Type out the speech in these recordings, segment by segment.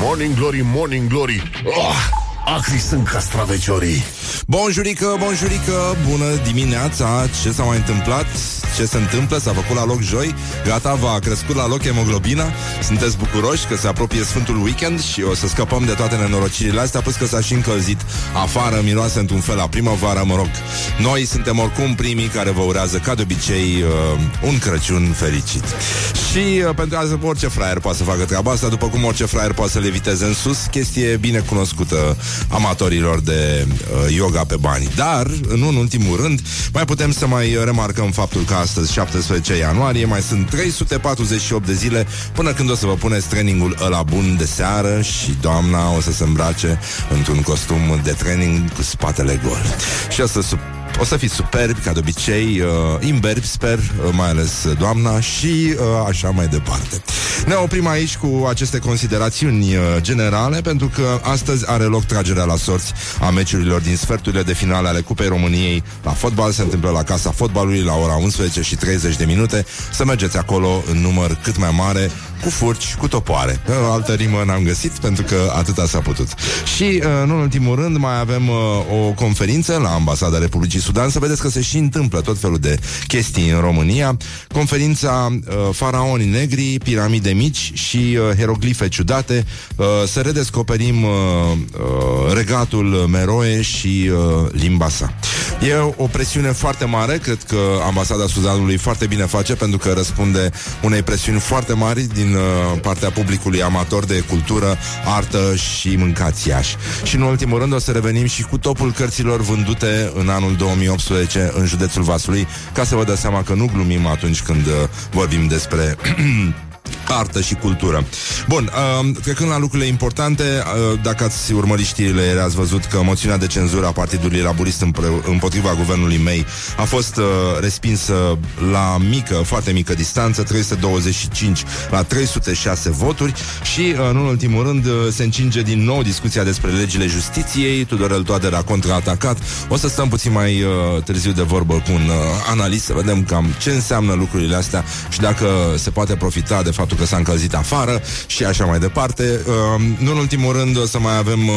Morning Glory, Morning Glory. Oh, Acri sunt castraveciorii. Bonjurică, bonjurică, bună dimineața. Ce s-a mai întâmplat? Ce se întâmplă? S-a făcut la loc joi? Gata, va crescut la loc hemoglobina? Sunteți bucuroși că se apropie Sfântul Weekend Și o să scăpăm de toate nenorocirile astea Plus că s-a și încălzit afară Miroase într-un fel la primăvară, mă rog. Noi suntem oricum primii care vă urează Ca de obicei uh, un Crăciun fericit. Și uh, pentru asta orice fraier poate să facă treaba asta. După cum orice fraier poate să le viteze în sus Chestie bine cunoscută amatorilor de uh, yoga pe bani Dar, în un ultimul rând Mai putem să mai remarcăm faptul că astăzi, 17 ianuarie, mai sunt 348 de zile până când o să vă puneți trainingul ăla bun de seară și doamna o să se îmbrace într-un costum de training cu spatele gol. Și o să o să fiți superbi, ca de obicei, uh, imberbi, sper, uh, mai ales doamna și uh, așa mai departe. Ne oprim aici cu aceste considerațiuni uh, generale, pentru că astăzi are loc tragerea la sorți a meciurilor din sferturile de finale ale Cupei României la fotbal. Se întâmplă la Casa Fotbalului la ora 11 și 30 de minute. Să mergeți acolo în număr cât mai mare, cu furci, cu topoare. O altă rimă n-am găsit, pentru că atâta s-a putut. Și, uh, în ultimul rând, mai avem uh, o conferință la Ambasada Republicii Sudan. Să vedeți că se și întâmplă tot felul de chestii în România. Conferința uh, Faraoni Negri, Piramide Mici și uh, Hieroglife Ciudate. Uh, să redescoperim uh, uh, regatul Meroe și uh, limba sa. E o presiune foarte mare, cred că Ambasada Sudanului foarte bine face, pentru că răspunde unei presiuni foarte mari din uh, partea publicului amator de cultură, artă și mâncațiași. Și în ultimul rând o să revenim și cu topul cărților vândute în anul 2018 în județul Vaslui, ca să vă dați seama că nu glumim atunci când uh, vorbim despre artă și cultură. Bun, uh, trecând la lucrurile importante, uh, dacă ați urmărit știrile, ați văzut că moțiunea de cenzură a Partidului Laburist împre- împotriva guvernului May a fost uh, respinsă la mică, foarte mică distanță, 325 la 306 voturi și, uh, în ultimul rând, uh, se încinge din nou discuția despre legile justiției, Tudorel Toader a contraatacat. O să stăm puțin mai uh, târziu de vorbă cu un uh, analist să vedem cam ce înseamnă lucrurile astea și dacă se poate profita de faptul că s-a încălzit afară și așa mai departe. Uh, nu în ultimul rând o să mai avem uh,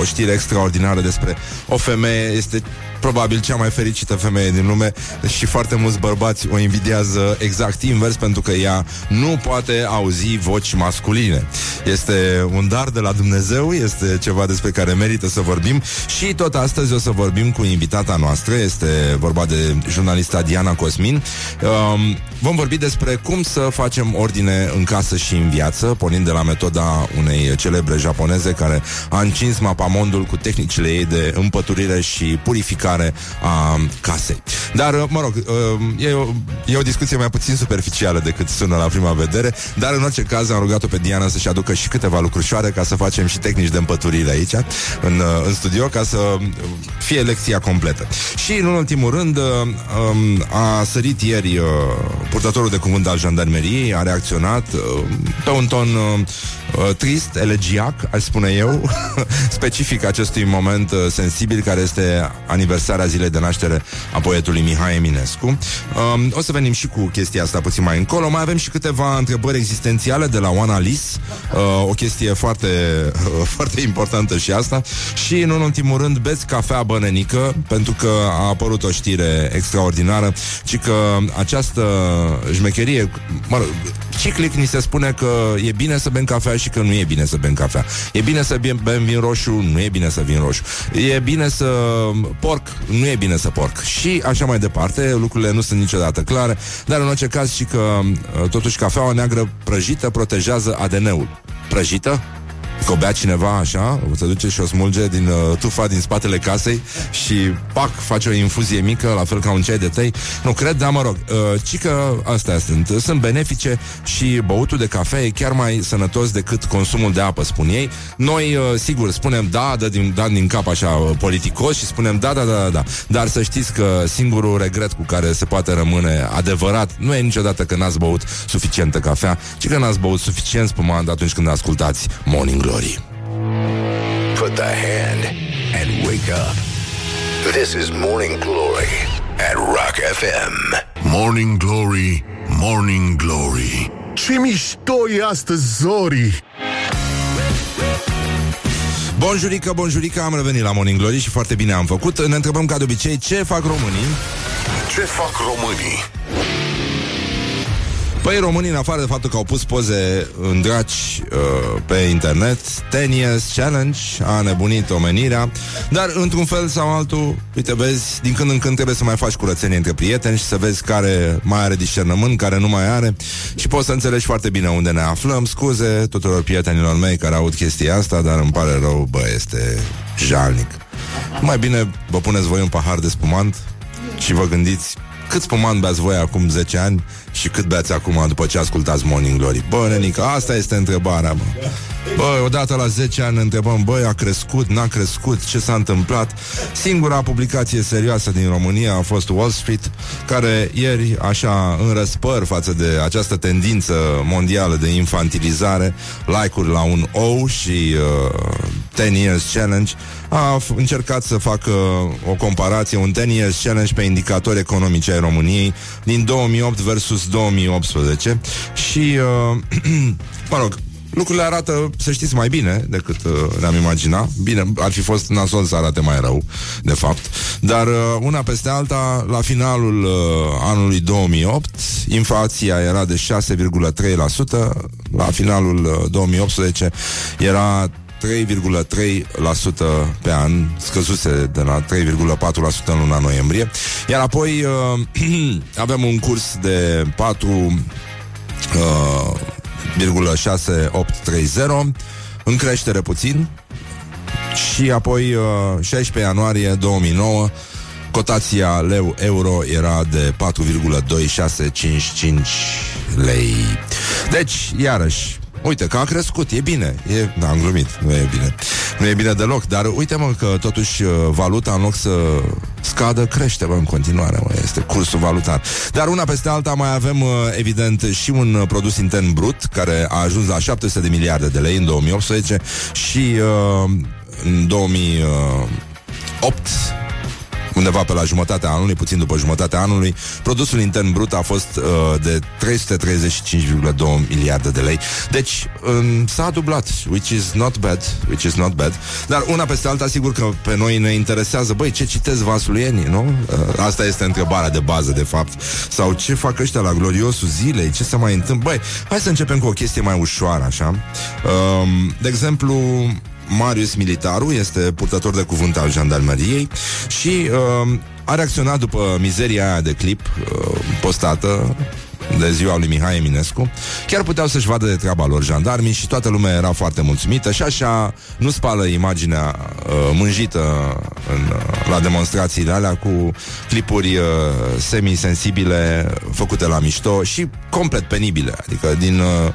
o știre extraordinară despre o femeie, este probabil cea mai fericită femeie din lume și foarte mulți bărbați o invidiază exact invers pentru că ea nu poate auzi voci masculine. Este un dar de la Dumnezeu, este ceva despre care merită să vorbim și tot astăzi o să vorbim cu invitata noastră, este vorba de jurnalista Diana Cosmin. Um, vom vorbi despre cum să facem ordine în casă și în viață, pornind de la metoda unei celebre japoneze care a încins mapamondul cu tehnicile ei de împăturire și purificare a casei. Dar, mă rog, e o, e o discuție mai puțin superficială decât sună la prima vedere, dar în orice caz am rugat-o pe Diana să-și aducă și câteva lucrușoare ca să facem și tehnici de împăturire aici, în, în studio, ca să fie lecția completă. Și, în ultimul rând, a sărit ieri purtătorul de cuvânt al jandarmeriei, a reacționat pe un ton trist, elegiac, aș spune eu, specific acestui moment sensibil care este aniversarea zilei de naștere a poetului Mihai Eminescu. Um, o să venim și cu chestia asta puțin mai încolo. Mai avem și câteva întrebări existențiale de la Oana Lis, uh, o chestie foarte, uh, foarte importantă și asta. Și, în ultimul rând, beți cafea bănenică, pentru că a apărut o știre extraordinară, ci că această șmecherie, mă rog, ciclic ni se spune că e bine să bem cafea și că nu e bine să bem cafea. E bine să bem vin roșu, nu e bine să vin roșu. E bine să porc, nu e bine să porc. Și așa mai departe, lucrurile nu sunt niciodată clare, dar în orice caz și că uh, totuși cafeaua neagră prăjită protejează ADN-ul. Prăjită? Că o bea cineva așa, o să duce și o smulge din uh, tufa din spatele casei și pac, face o infuzie mică, la fel ca un ceai de tei. Nu cred, dar mă rog, uh, ci că astea sunt, sunt benefice și băutul de cafea e chiar mai sănătos decât consumul de apă, spun ei. Noi, uh, sigur, spunem da, dă din, da din cap așa uh, politicos și spunem da, da, da, da, da. Dar să știți că singurul regret cu care se poate rămâne adevărat nu e niciodată că n-ați băut suficientă cafea, ci că n-ați băut suficient spumant atunci când ascultați Morning Glory. Put the hand and wake up. This is Morning Glory at Rock FM. Morning Glory, Morning Glory. Ce mișto e astăzi, Zori! Bonjurică, bonjurică, am revenit la Morning Glory și foarte bine am făcut. Ne întrebăm ca de obicei ce fac românii. Ce fac românii? Păi românii, în afară de faptul că au pus poze în draci uh, pe internet, 10 Years Challenge a nebunit omenirea, dar într-un fel sau altul, uite, vezi, din când în când trebuie să mai faci curățenie între prieteni și să vezi care mai are discernământ, care nu mai are și poți să înțelegi foarte bine unde ne aflăm. Scuze tuturor prietenilor mei care aud chestia asta, dar îmi pare rău, bă, este jalnic. Mai bine vă puneți voi un pahar de spumant și vă gândiți cât spumant beați voi acum 10 ani și cât beați acum după ce ascultați Morning Glory? Bă, nenică, asta este întrebarea, mă. Bă, odată la 10 ani ne întrebăm, băi, a crescut, n-a crescut, ce s-a întâmplat? Singura publicație serioasă din România a fost Wall Street, care ieri, așa, în răspăr față de această tendință mondială de infantilizare, like-uri la un ou și uh, 10 Years Challenge, a f- încercat să facă o comparație, un 10 Years Challenge pe indicatori economici ai României din 2008 versus 2018 și, uh, mă rog, Lucrurile arată, să știți, mai bine decât uh, ne-am imaginat. Bine, ar fi fost nasol să arate mai rău, de fapt. Dar uh, una peste alta, la finalul uh, anului 2008, inflația era de 6,3%, la finalul uh, 2018 era 3,3% pe an, scăzuse de la 3,4% în luna noiembrie. Iar apoi uh, avem un curs de 4 uh, 0,6830 în creștere puțin și apoi uh, 16 ianuarie 2009 cotația leu euro era de 4,2655 lei. Deci, iarăși, Uite că a crescut, e bine e, da, Am glumit, nu e bine. Nu e bine deloc, dar uite mă că totuși uh, Valuta în loc să scadă Crește mă, în continuare, mă, este cursul valutar. Dar una peste alta mai avem uh, Evident și un uh, produs intern brut Care a ajuns la 700 de miliarde de lei În 2018 Și uh, în 2008 undeva pe la jumătatea anului, puțin după jumătatea anului, produsul intern brut a fost uh, de 335,2 miliarde de lei. Deci um, s-a dublat, which is not bad, which is not bad. Dar una peste alta, sigur că pe noi ne interesează, băi, ce citesc vasluienii, nu? Uh, asta este întrebarea de bază, de fapt. Sau ce fac ăștia la gloriosul zilei, ce se mai întâmplă? Băi, hai să începem cu o chestie mai ușoară, așa. Um, de exemplu, Marius Militaru este purtător de cuvânt al jandarmeriei și uh, a reacționat după mizeria aia de clip uh, postată de ziua lui Mihai Eminescu, chiar puteau să-și vadă de treaba lor jandarmii și toată lumea era foarte mulțumită și așa nu spală imaginea uh, mânjită în, uh, la demonstrațiile alea cu clipuri uh, semisensibile făcute la mișto și complet penibile, adică din uh,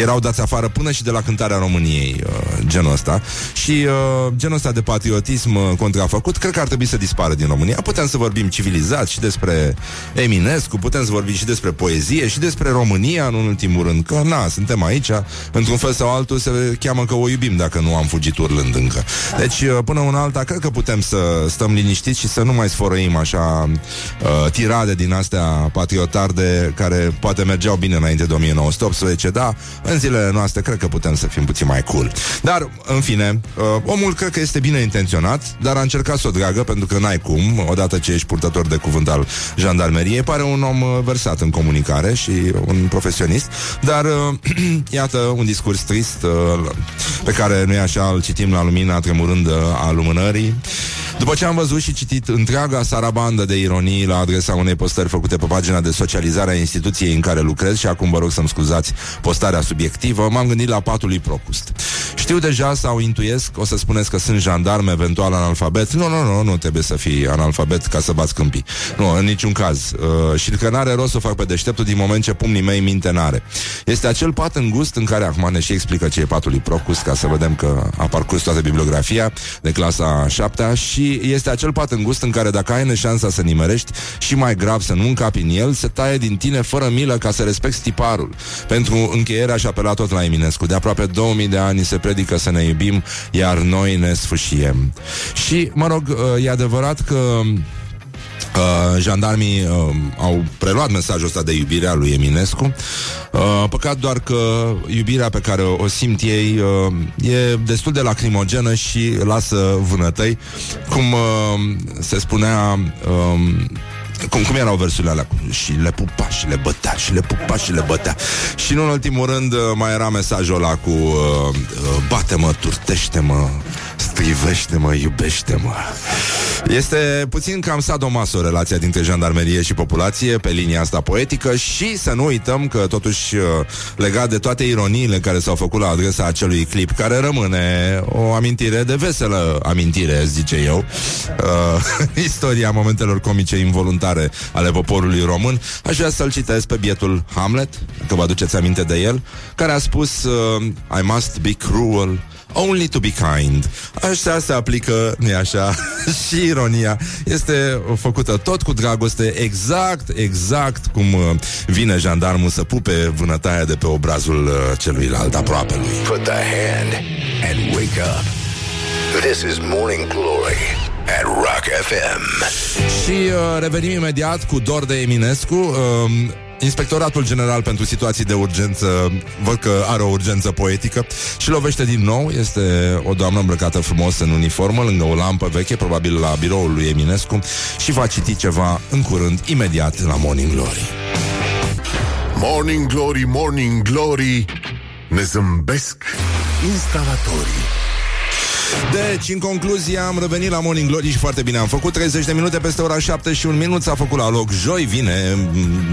erau dați afară până și de la cântarea României uh, genul ăsta. Și uh, genul ăsta de patriotism uh, contrafăcut cred că ar trebui să dispară din România. Putem să vorbim civilizat și despre Eminescu, putem să vorbim și despre poezie și despre România în ultimul rând, că na, suntem aici, într-un fel sau altul se cheamă că o iubim dacă nu am fugit urlând încă. Deci uh, până una alta cred că putem să stăm liniștiți și să nu mai sfărăim așa uh, tirade din astea patriotarde care poate mergeau bine înainte de 1918, da, în zilele noastre cred că putem să fim puțin mai cool. Dar, în fine, uh, omul cred că este bine intenționat, dar a încercat să o dragă, pentru că n-ai cum, odată ce ești purtător de cuvânt al jandarmeriei, pare un om uh, versat în comunicare și un profesionist, dar, uh, iată, un discurs trist uh, pe care nu e așa, îl citim la lumina tremurândă a lumânării. După ce am văzut și citit întreaga sarabandă de ironii la adresa unei postări făcute pe pagina de socializare a instituției în care lucrez și acum vă rog să-mi scuzați postarea subiectivă, m-am gândit la patul lui Procust. Știu deja sau intuiesc, o să spuneți că sunt jandarm, eventual analfabet. Nu, nu, nu, nu trebuie să fii analfabet ca să bați câmpii. Nu, în niciun caz. Uh, și că n-are rost să o fac pe deșteptul din moment ce pumnii mei minte n-are. Este acel pat îngust în care acum ne și explică ce e patul lui Procust, ca să vedem că a parcurs toată bibliografia de clasa 7 și este acel pat îngust în care dacă ai șansa să nimerești și mai grav să nu încapi în el, se taie din tine fără milă ca să respecti tiparul. Pentru încheierea și apela tot la Eminescu. De aproape 2000 de ani se predică să ne iubim, iar noi ne sfâșiem. Și, mă rog, e adevărat că Uh, jandarmii uh, au preluat mesajul ăsta de iubire a lui Eminescu. Uh, păcat doar că iubirea pe care o, o simt ei uh, e destul de lacrimogenă și lasă vânătăi. Cum uh, se spunea... Uh, cum, cum erau versurile alea? Și le pupa și le bătea, și le pupa și le bătea. Și în ultimul rând uh, mai era mesajul ăla cu uh, uh, Bate-mă, turtește-mă, strivește-mă, iubește-mă. Este puțin cam sadomaso relația dintre jandarmerie și populație pe linia asta poetică și să nu uităm că totuși uh, legat de toate ironiile care s-au făcut la adresa acelui clip, care rămâne o amintire de veselă amintire, zice eu, uh, istoria momentelor comice involuntare ale poporului român, aș vrea să-l citesc pe bietul Hamlet, că vă aduceți aminte de el, care a spus uh, I must be cruel Only to be kind. Așa se aplică, nu așa, și ironia este făcută tot cu dragoste, exact, exact cum uh, vine jandarmul să pupe vânătaia de pe obrazul uh, celuilalt aproape lui. Put the hand and wake up. This is Morning Glory at Rock FM. Și uh, revenim imediat cu Dor de Eminescu. Uh, Inspectoratul General pentru Situații de Urgență Văd că are o urgență poetică Și lovește din nou. Este o doamnă îmbrăcată frumos în uniformă Lângă o lampă veche, probabil la biroul lui Eminescu Și va citi ceva în curând Imediat la Morning Glory. Morning Glory, Morning Glory Ne zâmbesc instalatorii deci, în concluzie, am revenit la Morning Glory și foarte bine am făcut 30 de minute peste ora 7 și un minut s-a făcut la loc. Joi vine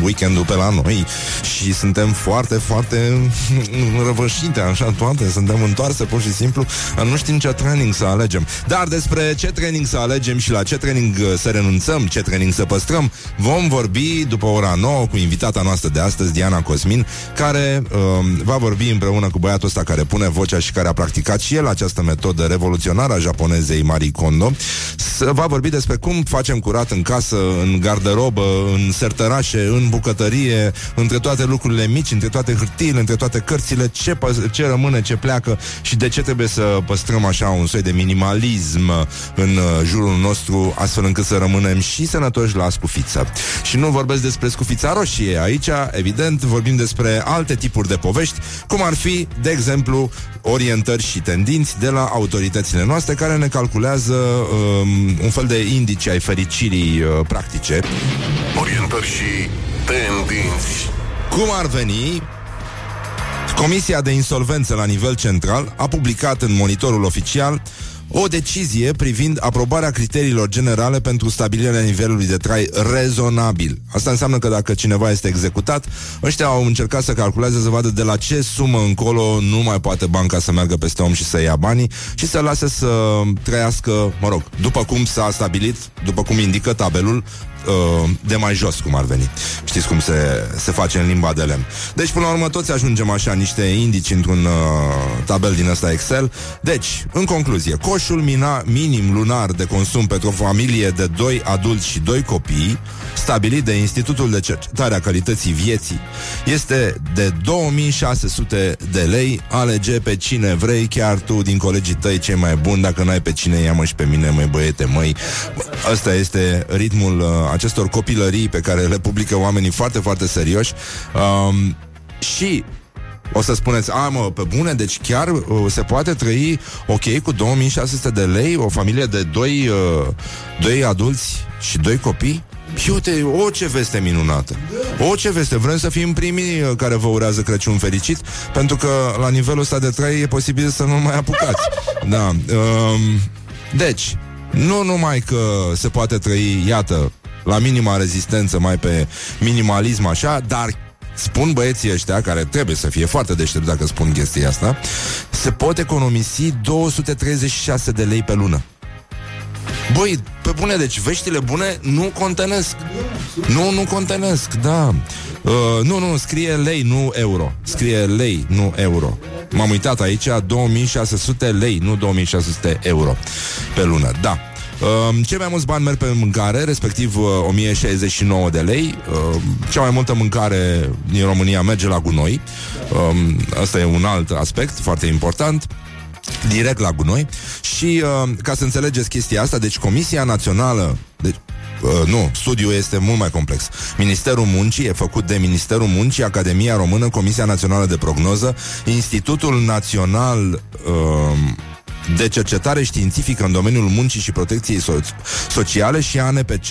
weekendul pe la noi și suntem foarte, foarte răvășite, așa toate. Suntem întoarse pur și simplu. Nu știm ce training să alegem. Dar despre ce training să alegem și la ce training uh, să renunțăm, ce training să păstrăm, vom vorbi după ora 9 cu invitata noastră de astăzi, Diana Cosmin, care um, va vorbi împreună cu băiatul ăsta care pune vocea și care a practicat și el această metodă revoluționară revoluționară a japonezei Marie Kondo, să va vorbi despre cum facem curat în casă, în garderobă, în sertărașe, în bucătărie, între toate lucrurile mici, între toate hârtiile, între toate cărțile, ce, pă- ce rămâne, ce pleacă și de ce trebuie să păstrăm așa un soi de minimalism în uh, jurul nostru, astfel încât să rămânem și sănătoși la scufiță. Și nu vorbesc despre scufița roșie aici, evident, vorbim despre alte tipuri de povești, cum ar fi, de exemplu, orientări și tendinți de la autoritățile noastre care ne calculează um, un fel de indice ai fericirii uh, practice. Orientări și tendinți Cum ar veni, Comisia de insolvență la nivel central a publicat în monitorul oficial o decizie privind aprobarea criteriilor generale pentru stabilirea nivelului de trai rezonabil. Asta înseamnă că dacă cineva este executat, ăștia au încercat să calculeze să vadă de la ce sumă încolo nu mai poate banca să meargă peste om și să ia banii și să lase să trăiască, mă rog, după cum s-a stabilit, după cum indică tabelul, uh, de mai jos, cum ar veni. Știți cum se, se face în limba de lemn. Deci, până la urmă, toți ajungem așa niște indici într-un uh, tabel din ăsta Excel. Deci, în concluzie, coșul mina, minim lunar de consum pentru o familie de 2 adulți și 2 copii, stabilit de Institutul de Cercetare a Calității Vieții, este de 2600 de lei. Alege pe cine vrei, chiar tu din colegii tăi cei mai buni, dacă n-ai pe cine, ia-mă și pe mine, măi băiete, măi. Ăsta este ritmul uh, acestor copilării pe care le publică oamenii foarte, foarte serioși. Um, și o să spuneți, a, mă, pe bune, deci chiar uh, se poate trăi ok cu 2600 de lei, o familie de doi, uh, doi adulți și doi copii? Iute, o ce veste minunată O ce veste, vrem să fim primii uh, Care vă urează Crăciun fericit Pentru că la nivelul ăsta de trai E posibil să nu mai apucați Da um, Deci, nu numai că se poate trăi, iată, la minima rezistență, mai pe minimalism așa, dar spun băieții ăștia, care trebuie să fie foarte deștepți dacă spun chestia asta, se pot economisi 236 de lei pe lună. Băi, pe bune, deci veștile bune nu contenesc. Nu, nu contenesc, da. Uh, nu, nu, scrie lei, nu euro. Scrie lei, nu euro. M-am uitat aici, 2600 lei, nu 2600 euro pe lună. Da. Uh, cei mai mulți bani merg pe mâncare, respectiv uh, 1069 de lei. Uh, cea mai multă mâncare din România merge la gunoi. Uh, asta e un alt aspect foarte important direct la gunoi și uh, ca să înțelegeți chestia asta, deci Comisia Națională deci, Uh, nu, studiul este mult mai complex. Ministerul Muncii e făcut de Ministerul Muncii, Academia Română, Comisia Națională de Prognoză, Institutul Național uh, de cercetare științifică în domeniul muncii și protecției so- sociale și ANPC.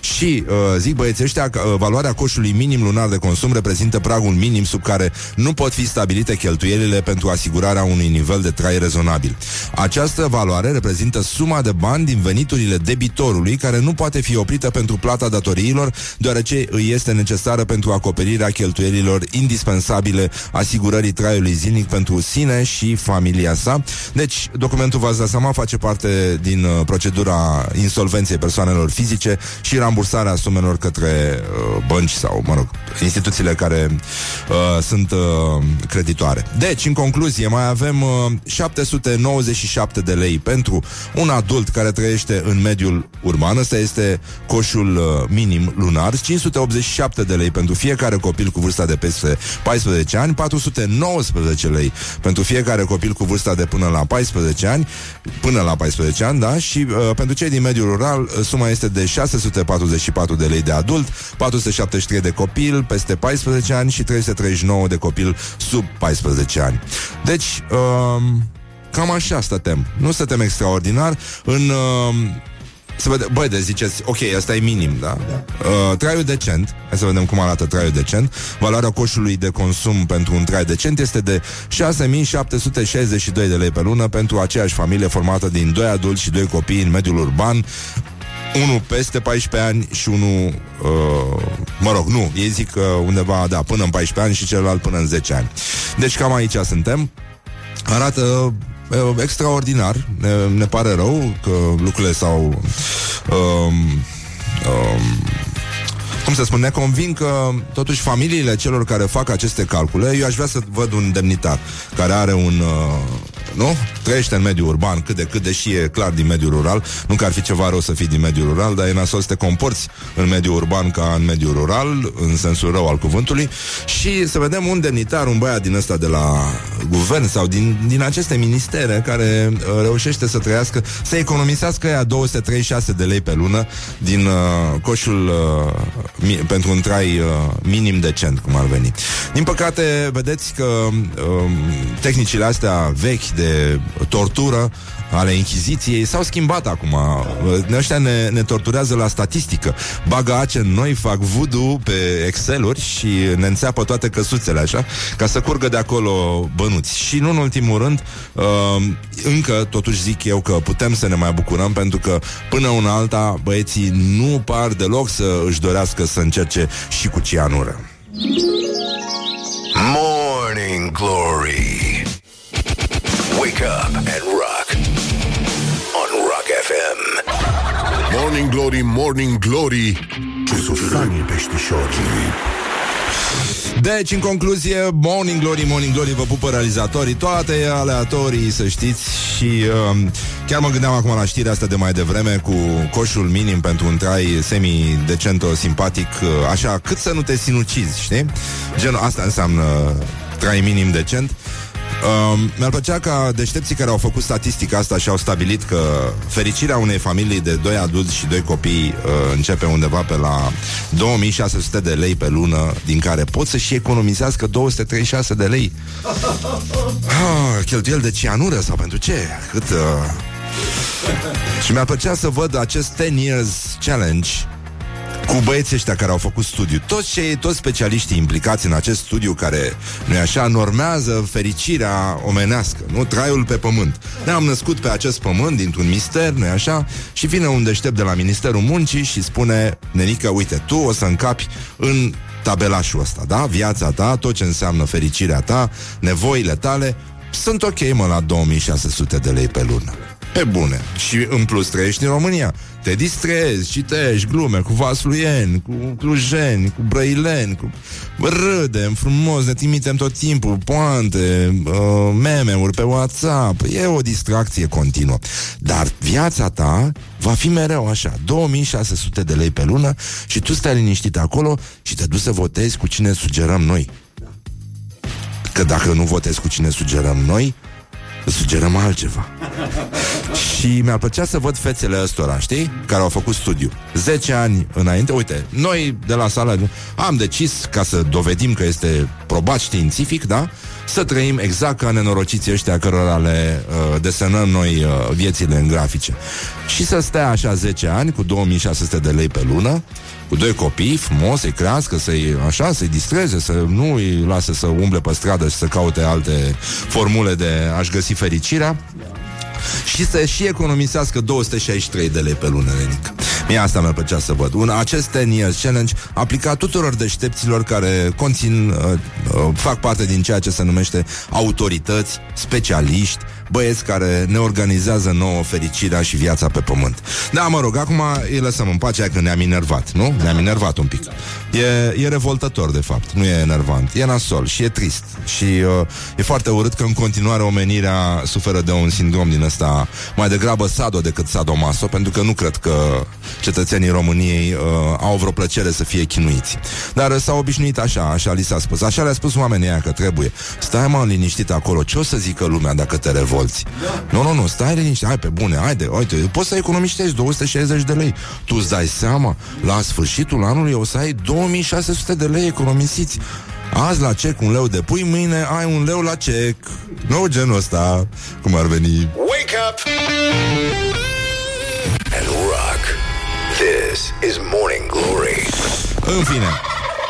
Și, uh, zic băieții ăștia, uh, valoarea coșului minim lunar de consum reprezintă pragul minim sub care nu pot fi stabilite cheltuielile pentru asigurarea unui nivel de trai rezonabil. Această valoare reprezintă suma de bani din veniturile debitorului care nu poate fi oprită pentru plata datoriilor, deoarece îi este necesară pentru acoperirea cheltuielilor indispensabile asigurării traiului zilnic pentru sine și familia sa. Deci, Documentul, v-ați dat seama, face parte din uh, procedura insolvenței persoanelor fizice și rambursarea sumelor către uh, bănci sau, mă rog, instituțiile care uh, sunt uh, creditoare. Deci, în concluzie, mai avem uh, 797 de lei pentru un adult care trăiește în mediul urban. Ăsta este coșul uh, minim lunar. 587 de lei pentru fiecare copil cu vârsta de peste 14 ani. 419 lei pentru fiecare copil cu vârsta de până la 14 14 ani, până la 14 ani, da, și uh, pentru cei din mediul rural, uh, suma este de 644 de lei de adult, 473 de copil peste 14 ani și 339 de copil sub 14 ani. Deci, uh, cam așa stătem. Nu stătem extraordinar. În... Uh, să vedem, băi, de ziceți, ok, asta e minim, da? da. Uh, traiul decent, hai să vedem cum arată traiul decent. Valoarea coșului de consum pentru un trai decent este de 6762 de lei pe lună pentru aceeași familie formată din doi adulți și doi copii în mediul urban, unul peste 14 ani și unul, uh, mă rog, nu, ei zic că undeva, da, până în 14 ani și celălalt până în 10 ani. Deci cam aici suntem. Arată uh, extraordinar. Ne, ne pare rău că lucrurile s-au... Um, um, cum să spun, ne convin că totuși familiile celor care fac aceste calcule, eu aș vrea să văd un demnitar care are un, uh, nu? Trăiește în mediul urban cât de cât, deși e clar din mediul rural. Nu că ar fi ceva rău să fii din mediul rural, dar e nasol să te comporți în mediul urban ca în mediul rural, în sensul rău al cuvântului, și să vedem un demnitar, un băiat din ăsta de la guvern sau din, din aceste ministere care uh, reușește să trăiască, să economisească ea 236 de lei pe lună din uh, coșul uh, mi, pentru un trai uh, minim decent, cum ar veni. Din păcate, vedeți că uh, tehnicile astea vechi de tortură ale Inchiziției s-au schimbat acum. Ăștia ne, ne torturează la statistică. Bagă ace în noi, fac voodoo pe Excel-uri și ne înțeapă toate căsuțele așa, ca să curgă de acolo bănuți. Și nu în ultimul rând, uh, încă totuși zic eu că putem să ne mai bucurăm pentru că până una alta băieții nu par deloc să își dorească să încerce și cu cianură. Morning Glory Wake up and rock on Rock FM. Morning Glory, Morning Glory, ce fanii peștișorii. Deci, în concluzie, Morning Glory, Morning Glory, vă pupă realizatorii, toate aleatorii, să știți, și uh, chiar mă gândeam acum la știrea asta de mai devreme cu coșul minim pentru un trai semi-decento, simpatic, uh, așa, cât să nu te sinucizi, știi? Genul, asta înseamnă trai minim decent. Uh, mi-ar plăcea ca deștepții care au făcut statistica asta și au stabilit că fericirea unei familii de doi adulți și doi copii uh, începe undeva pe la 2600 de lei pe lună, din care pot să și economisească 236 de lei. Ah, cheltuiel de cianură sau pentru ce? Cât... Uh... Și mi-ar plăcea să văd acest 10 years challenge cu băieții ăștia care au făcut studiu. Toți cei, toți specialiștii implicați în acest studiu care, nu așa, normează fericirea omenească, nu? Traiul pe pământ. Ne-am născut pe acest pământ dintr-un mister, nu așa? Și vine un deștept de la Ministerul Muncii și spune, nenică, uite, tu o să încapi în tabelașul ăsta, da? Viața ta, tot ce înseamnă fericirea ta, nevoile tale, sunt ok, mă, la 2600 de lei pe lună. Pe bune. Și în plus trăiești în România. Te distrezi, citești glume cu vasluieni, cu clujeni, cu brăileni, cu... Râdem frumos, ne trimitem tot timpul poante, uh, meme-uri pe WhatsApp. E o distracție continuă. Dar viața ta va fi mereu așa, 2600 de lei pe lună și tu stai liniștit acolo și te duci să votezi cu cine sugerăm noi. Că dacă nu votezi cu cine sugerăm noi, sugerăm altceva. Și mi-ar plăcea să văd fețele ăstora, știi? Care au făcut studiu. 10 ani înainte, uite, noi de la sală am decis, ca să dovedim că este probat științific, da? Să trăim exact ca nenorociții ăștia cărora le uh, desenăm noi uh, viețile în grafice. Și să stea așa 10 ani cu 2600 de lei pe lună, cu doi copii frumos, să-i crească, să-i, așa, să-i distreze, să nu îi lase să umble pe stradă și să caute alte formule de a-și găsi fericirea și să și economisească 263 de lei pe lună, Lenic. Mie asta mi-ar plăcea să văd. Un, acest 10 years challenge aplicat tuturor deștepților care conțin, uh, uh, fac parte din ceea ce se numește autorități, specialiști, băieți care ne organizează nouă fericirea și viața pe pământ. Da, mă rog, acum îi lăsăm în pace că ne-am enervat, nu? Ne-am enervat un pic. E, e revoltător, de fapt, nu e enervant. E nasol și e trist. Și uh, e foarte urât că în continuare omenirea suferă de un sindrom din ăsta mai degrabă sado decât sadomaso, pentru că nu cred că cetățenii României uh, au vreo plăcere să fie chinuiți. Dar s-au obișnuit așa, așa li s-a spus. Așa le-a spus oamenii aia că trebuie. Stai mă liniștit acolo, ce o să zică lumea dacă te revolți? Revolți. Nu, nu, nu, stai liniște, hai pe bune, haide, uite, poți să economiștești 260 de lei. Tu îți dai seama, la sfârșitul anului o să ai 2600 de lei economisiți. Azi la cec un leu de pui, mâine ai un leu la cec. Nu genul ăsta, cum ar veni. Wake up and rock. This is Morning Glory. În fine,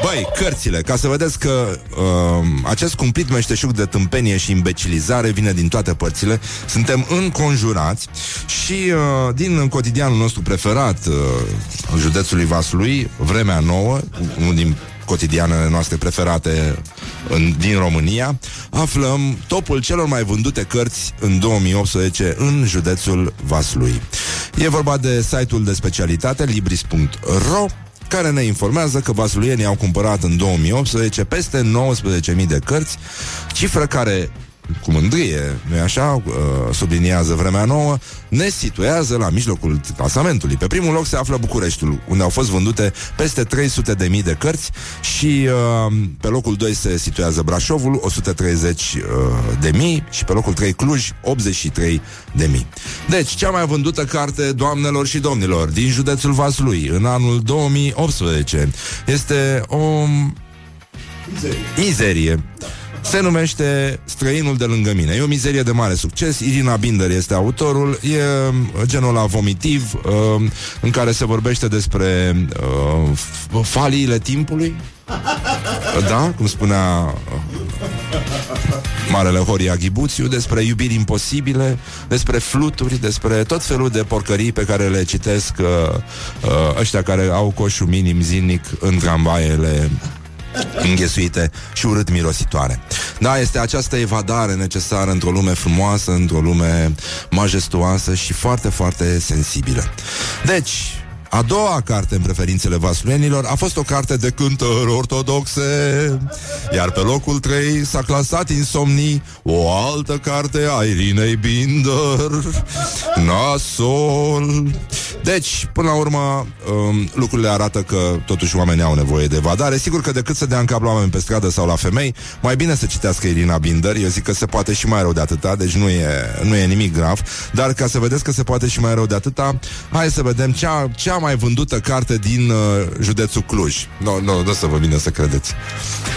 Băi, cărțile, ca să vedeți că uh, acest cumplit meșteșug de tâmpenie și imbecilizare vine din toate părțile. Suntem înconjurați și uh, din cotidianul nostru preferat, uh, județului Vaslui, Vremea Nouă, unul din cotidianele noastre preferate în, din România, aflăm topul celor mai vândute cărți în 2018 în județul Vaslui. E vorba de site-ul de specialitate libris.ro care ne informează că vasluienii au cumpărat în 2018 peste 19.000 de cărți, cifră care cu mândrie, nu așa, uh, subliniază vremea nouă, ne situează la mijlocul clasamentului. Pe primul loc se află Bucureștiul, unde au fost vândute peste 300 de mii de cărți și uh, pe locul 2 se situează Brașovul, 130 uh, de mii și pe locul 3 Cluj, 83 de mii. Deci, cea mai vândută carte, doamnelor și domnilor, din județul Vaslui, în anul 2018, este o mizerie. mizerie. Da se numește Străinul de lângă mine. E o mizerie de mare succes. Irina Binder este autorul. E um, genul la vomitiv uh, în care se vorbește despre uh, faliile timpului. Da, cum spunea uh, Marele Horia Ghibuțiu, despre iubiri imposibile, despre fluturi, despre tot felul de porcării pe care le citesc uh, uh, ăștia care au coșul minim zilnic în tramvaiele înghesuite și urât mirositoare. Da, este această evadare necesară într-o lume frumoasă, într-o lume majestuoasă și foarte, foarte sensibilă. Deci, a doua carte în preferințele vasluenilor a fost o carte de cântări ortodoxe, iar pe locul 3 s-a clasat insomnii o altă carte a Irinei Binder, Nasol. Deci, până la urmă, um, lucrurile arată că totuși oamenii au nevoie de vadare. Sigur că decât să dea în cap la oameni pe stradă sau la femei, mai bine să citească Irina Binder. Eu zic că se poate și mai rău de atâta, deci nu e, nu e nimic grav. Dar ca să vedeți că se poate și mai rău de atâta, hai să vedem cea, cea mai vândută carte din uh, județul Cluj. Nu, no, nu, nu să vă vină să credeți.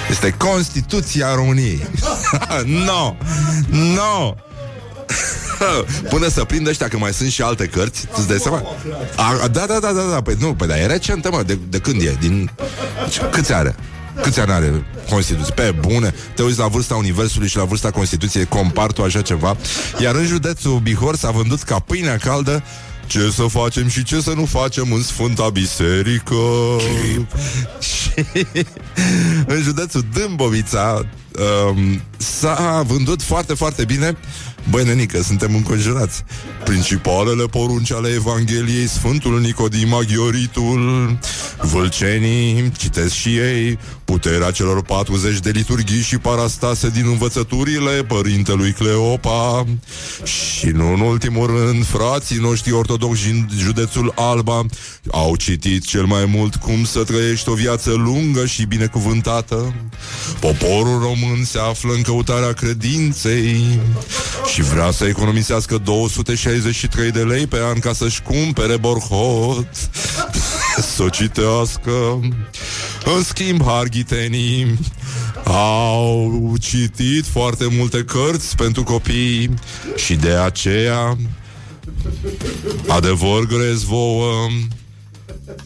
Este Constituția României. no! No! Până să prindă ăștia că mai sunt și alte cărți Îți dai seama? A, da, da, da, da, da Păi nu, păi da, e recentă, mă, de, de când e? Din... Câți are? Câți ani are Constituție? Pe bune, te uiți la vârsta Universului și la vârsta Constituției, compar tu așa ceva. Iar în județul Bihor s-a vândut ca pâinea caldă ce să facem și ce să nu facem în Sfânta Biserică. și în județul Dâmbovița um, s-a vândut foarte, foarte bine Băi, nenică, suntem înconjurați. Principalele porunci ale Evangheliei, Sfântul Nicodim Aghioritul, Vâlcenii, citesc și ei, puterea celor 40 de liturghii și parastase din învățăturile părintelui Cleopa și, nu în ultimul rând, frații noștri ortodoxi din județul Alba au citit cel mai mult cum să trăiești o viață lungă și binecuvântată. Poporul român se află în căutarea credinței Și vrea să economisească 263 de lei pe an ca să-și cumpere borhot. Să o citească. În schimb, harghitenii au citit foarte multe cărți pentru copii și de aceea adevăr grez vouă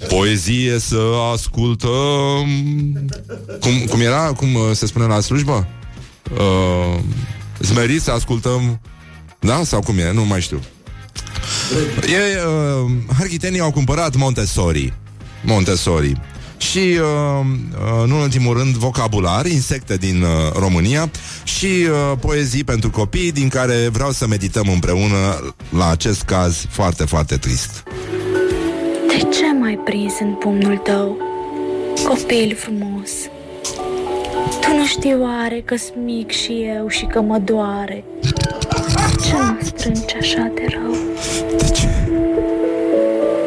poezie să ascultăm. Cum, cum era, cum se spune la slujbă? Uh, zmerit să ascultăm da? Sau cum e? Nu mai știu e, uh, Harghitenii au cumpărat Montessori Montessori și, uh, uh, nu în ultimul rând, vocabular, insecte din uh, România și uh, poezii pentru copii, din care vreau să medităm împreună la acest caz foarte, foarte trist. De ce mai prins în pumnul tău, copil frumos? Tu nu știi oare că sunt mic și eu și că mă doare? Ce mă strângi așa de rău? De ce?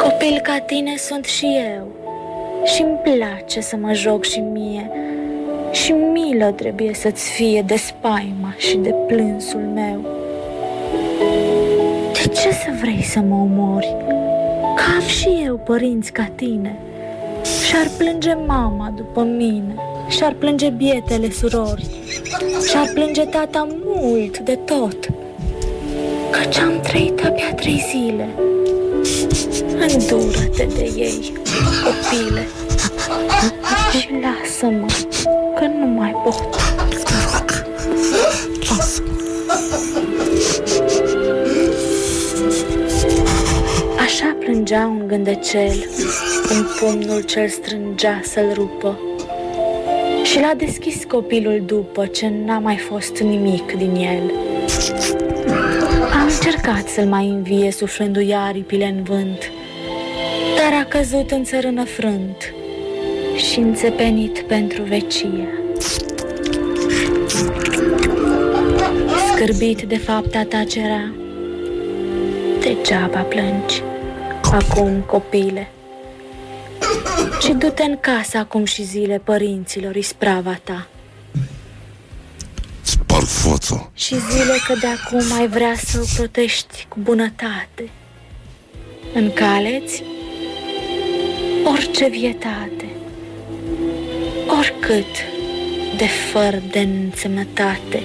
Copil ca tine sunt și eu și îmi place să mă joc și mie Și milă trebuie să-ți fie de spaima și de plânsul meu De ce să vrei să mă omori? Că am și eu părinți ca tine Și-ar plânge mama după mine Și-ar plânge bietele surori. Și-ar plânge tata mult de tot. Căci am trăit abia trei zile. Îndură-te de ei, copile. Și lasă-mă, că nu mai pot. Lasă Așa plângea un gândecel În pumnul ce-l strângea să-l rupă Și l-a deschis copilul după Ce n-a mai fost nimic din el. Am încercat să-l mai învie Suflându-i aripile în vânt Dar a căzut în țărână frânt Și înțepenit pentru vecie. Scârbit de fapta ta cera Degeaba plângi. Acum, copile Și du-te în casă acum și zile părinților isprava ta? Sparg foțul Și zile că de acum ai vrea să o protești cu bunătate. În caleți orice vietate. Oricât de fără de însemnătate.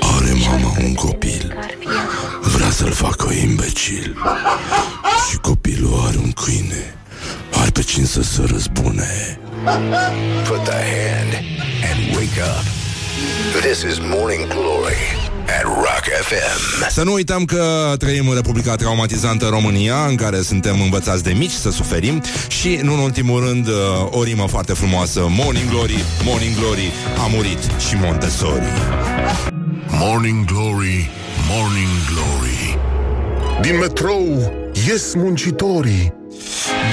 Are mama un copil. Vrea să-l facă imbecil. Și copilul are un câine Are pe cine să se răzbune Put the hand and wake up. This is Morning Glory at Rock FM. Să nu uităm că trăim în Republica Traumatizantă România În care suntem învățați de mici să suferim Și, nu în ultimul rând, o rimă foarte frumoasă Morning Glory, Morning Glory A murit și Montessori Morning Glory, Morning Glory. Din metrou ies muncitorii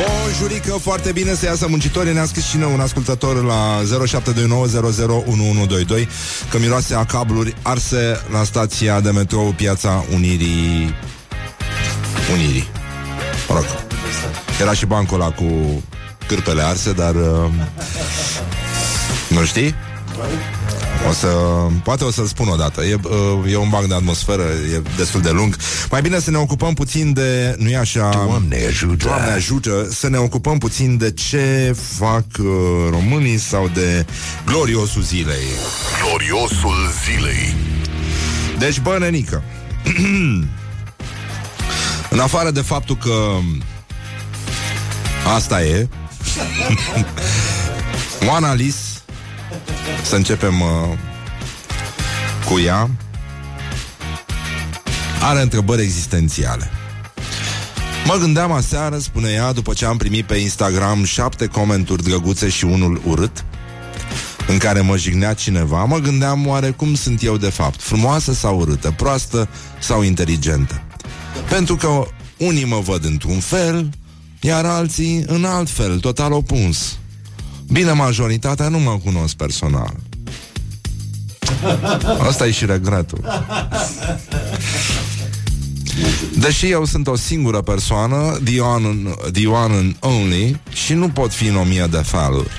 Bonjurică, foarte bine să iasă muncitorii Ne-a scris și noi un ascultător la 0729001122 Că miroase a cabluri arse la stația de metrou Piața Unirii. Unirii. Mă rog. Era și bancul ăla cu cârpele arse Dar uh, Nu știi? O să, poate o să-l spun o dată. E, uh, e un banc de atmosferă, e destul de lung. Mai bine să ne ocupăm puțin de, nu e așa? Doamne ajută. Doamne ajută să ne ocupăm puțin de ce fac uh, românii sau de gloriosul zilei. Gloriosul zilei. Deci, bă, nenică. În afară de faptul că asta e, Oana Lis să începem uh, cu ea. Are întrebări existențiale. Mă gândeam aseară, spune ea, după ce am primit pe Instagram șapte comenturi drăguțe și unul urât, în care mă jignea cineva, mă gândeam oare cum sunt eu de fapt, frumoasă sau urâtă, proastă sau inteligentă. Pentru că unii mă văd într-un fel, iar alții în alt fel, total opus. Bine, majoritatea nu mă cunosc personal. Asta e și regretul. Deși eu sunt o singură persoană, the one, the one and only, și nu pot fi în o mie de feluri.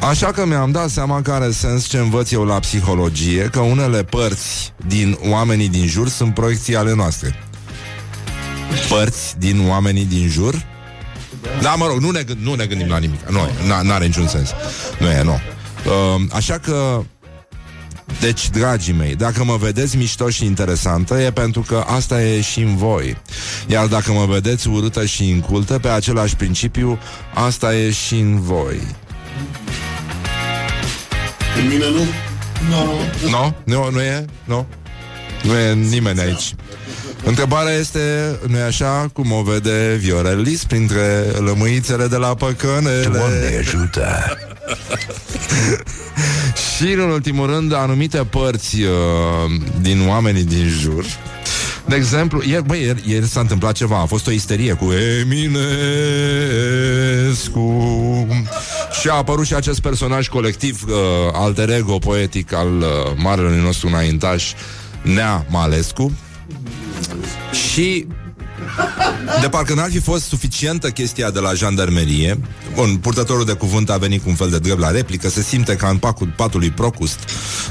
Așa că mi-am dat seama că are sens ce învăț eu la psihologie, că unele părți din oamenii din jur sunt proiecții ale noastre. Părți din oamenii din jur? Da, mă rog, nu ne, nu ne gândim la nimic. Nu, n-are niciun sens. Nu e, nu. Uh, așa că deci, dragii mei, dacă mă vedeți mișto și interesantă, e pentru că asta e și în voi. Iar dacă mă vedeți urâtă și incultă, pe același principiu, asta e și în voi. În mine nu? Nu. No? Nu, nu e? Nu? Nu e nimeni aici. Întrebarea este, nu e așa, cum o vede Viorelis printre lămâițele de la păcănele? Doamne ajută! și, în ultimul rând, anumite părți uh, din oamenii din jur de exemplu, ieri, băi, ieri, ieri s-a întâmplat ceva, a fost o isterie cu Eminescu și a apărut și acest personaj colectiv, uh, alter ego poetic al uh, marelui nostru înaintaș, Nea Malescu. Și de parcă n-ar fi fost suficientă chestia de la jandarmerie. Bun, purtătorul de cuvânt a venit cu un fel de drept la replică Se simte ca în pacul patului Procust.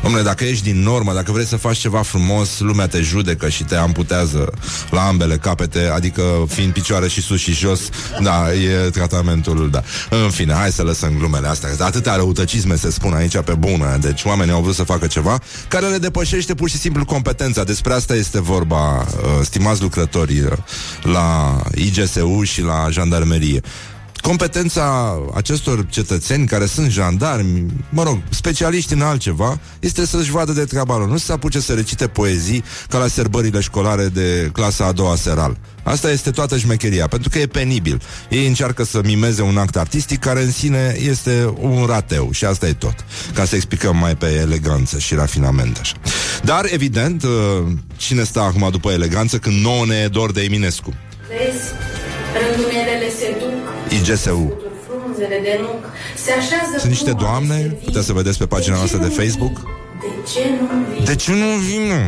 Domnule, dacă ești din normă, dacă vrei să faci ceva frumos Lumea te judecă și te amputează La ambele capete Adică fiind picioare și sus și jos Da, e tratamentul, da. În fine, hai să lăsăm glumele astea. Atâtea răutăcisme se spun aici pe bună. Deci oamenii au vrut să facă ceva Care le depășește pur și simplu competența. Despre asta este vorba, uh, stimați lucrători la IGSU și la jandarmerie. Competența acestor cetățeni care sunt jandarmi, mă rog, specialiști în altceva, este să-și vadă de treaba lor. Nu să se apuce să recite poezii ca la serbările școlare de clasa a doua seral. Asta este toată șmecheria, pentru că e penibil. Ei încearcă să mimeze un act artistic care în sine este un rateu și asta e tot. Ca să explicăm mai pe eleganță și rafinament așa. Dar, evident, uh, cine stă acum după eleganță când nouă ne e dor de Eminescu? Vezi, rândunelele se duc IGSU. frunzele de nuc se așează Sunt niște frumos doamne, pe vii. puteți să vedeți pe pagina ce noastră de nu vii? Facebook. De ce nu vii? De ce nu vin, mă?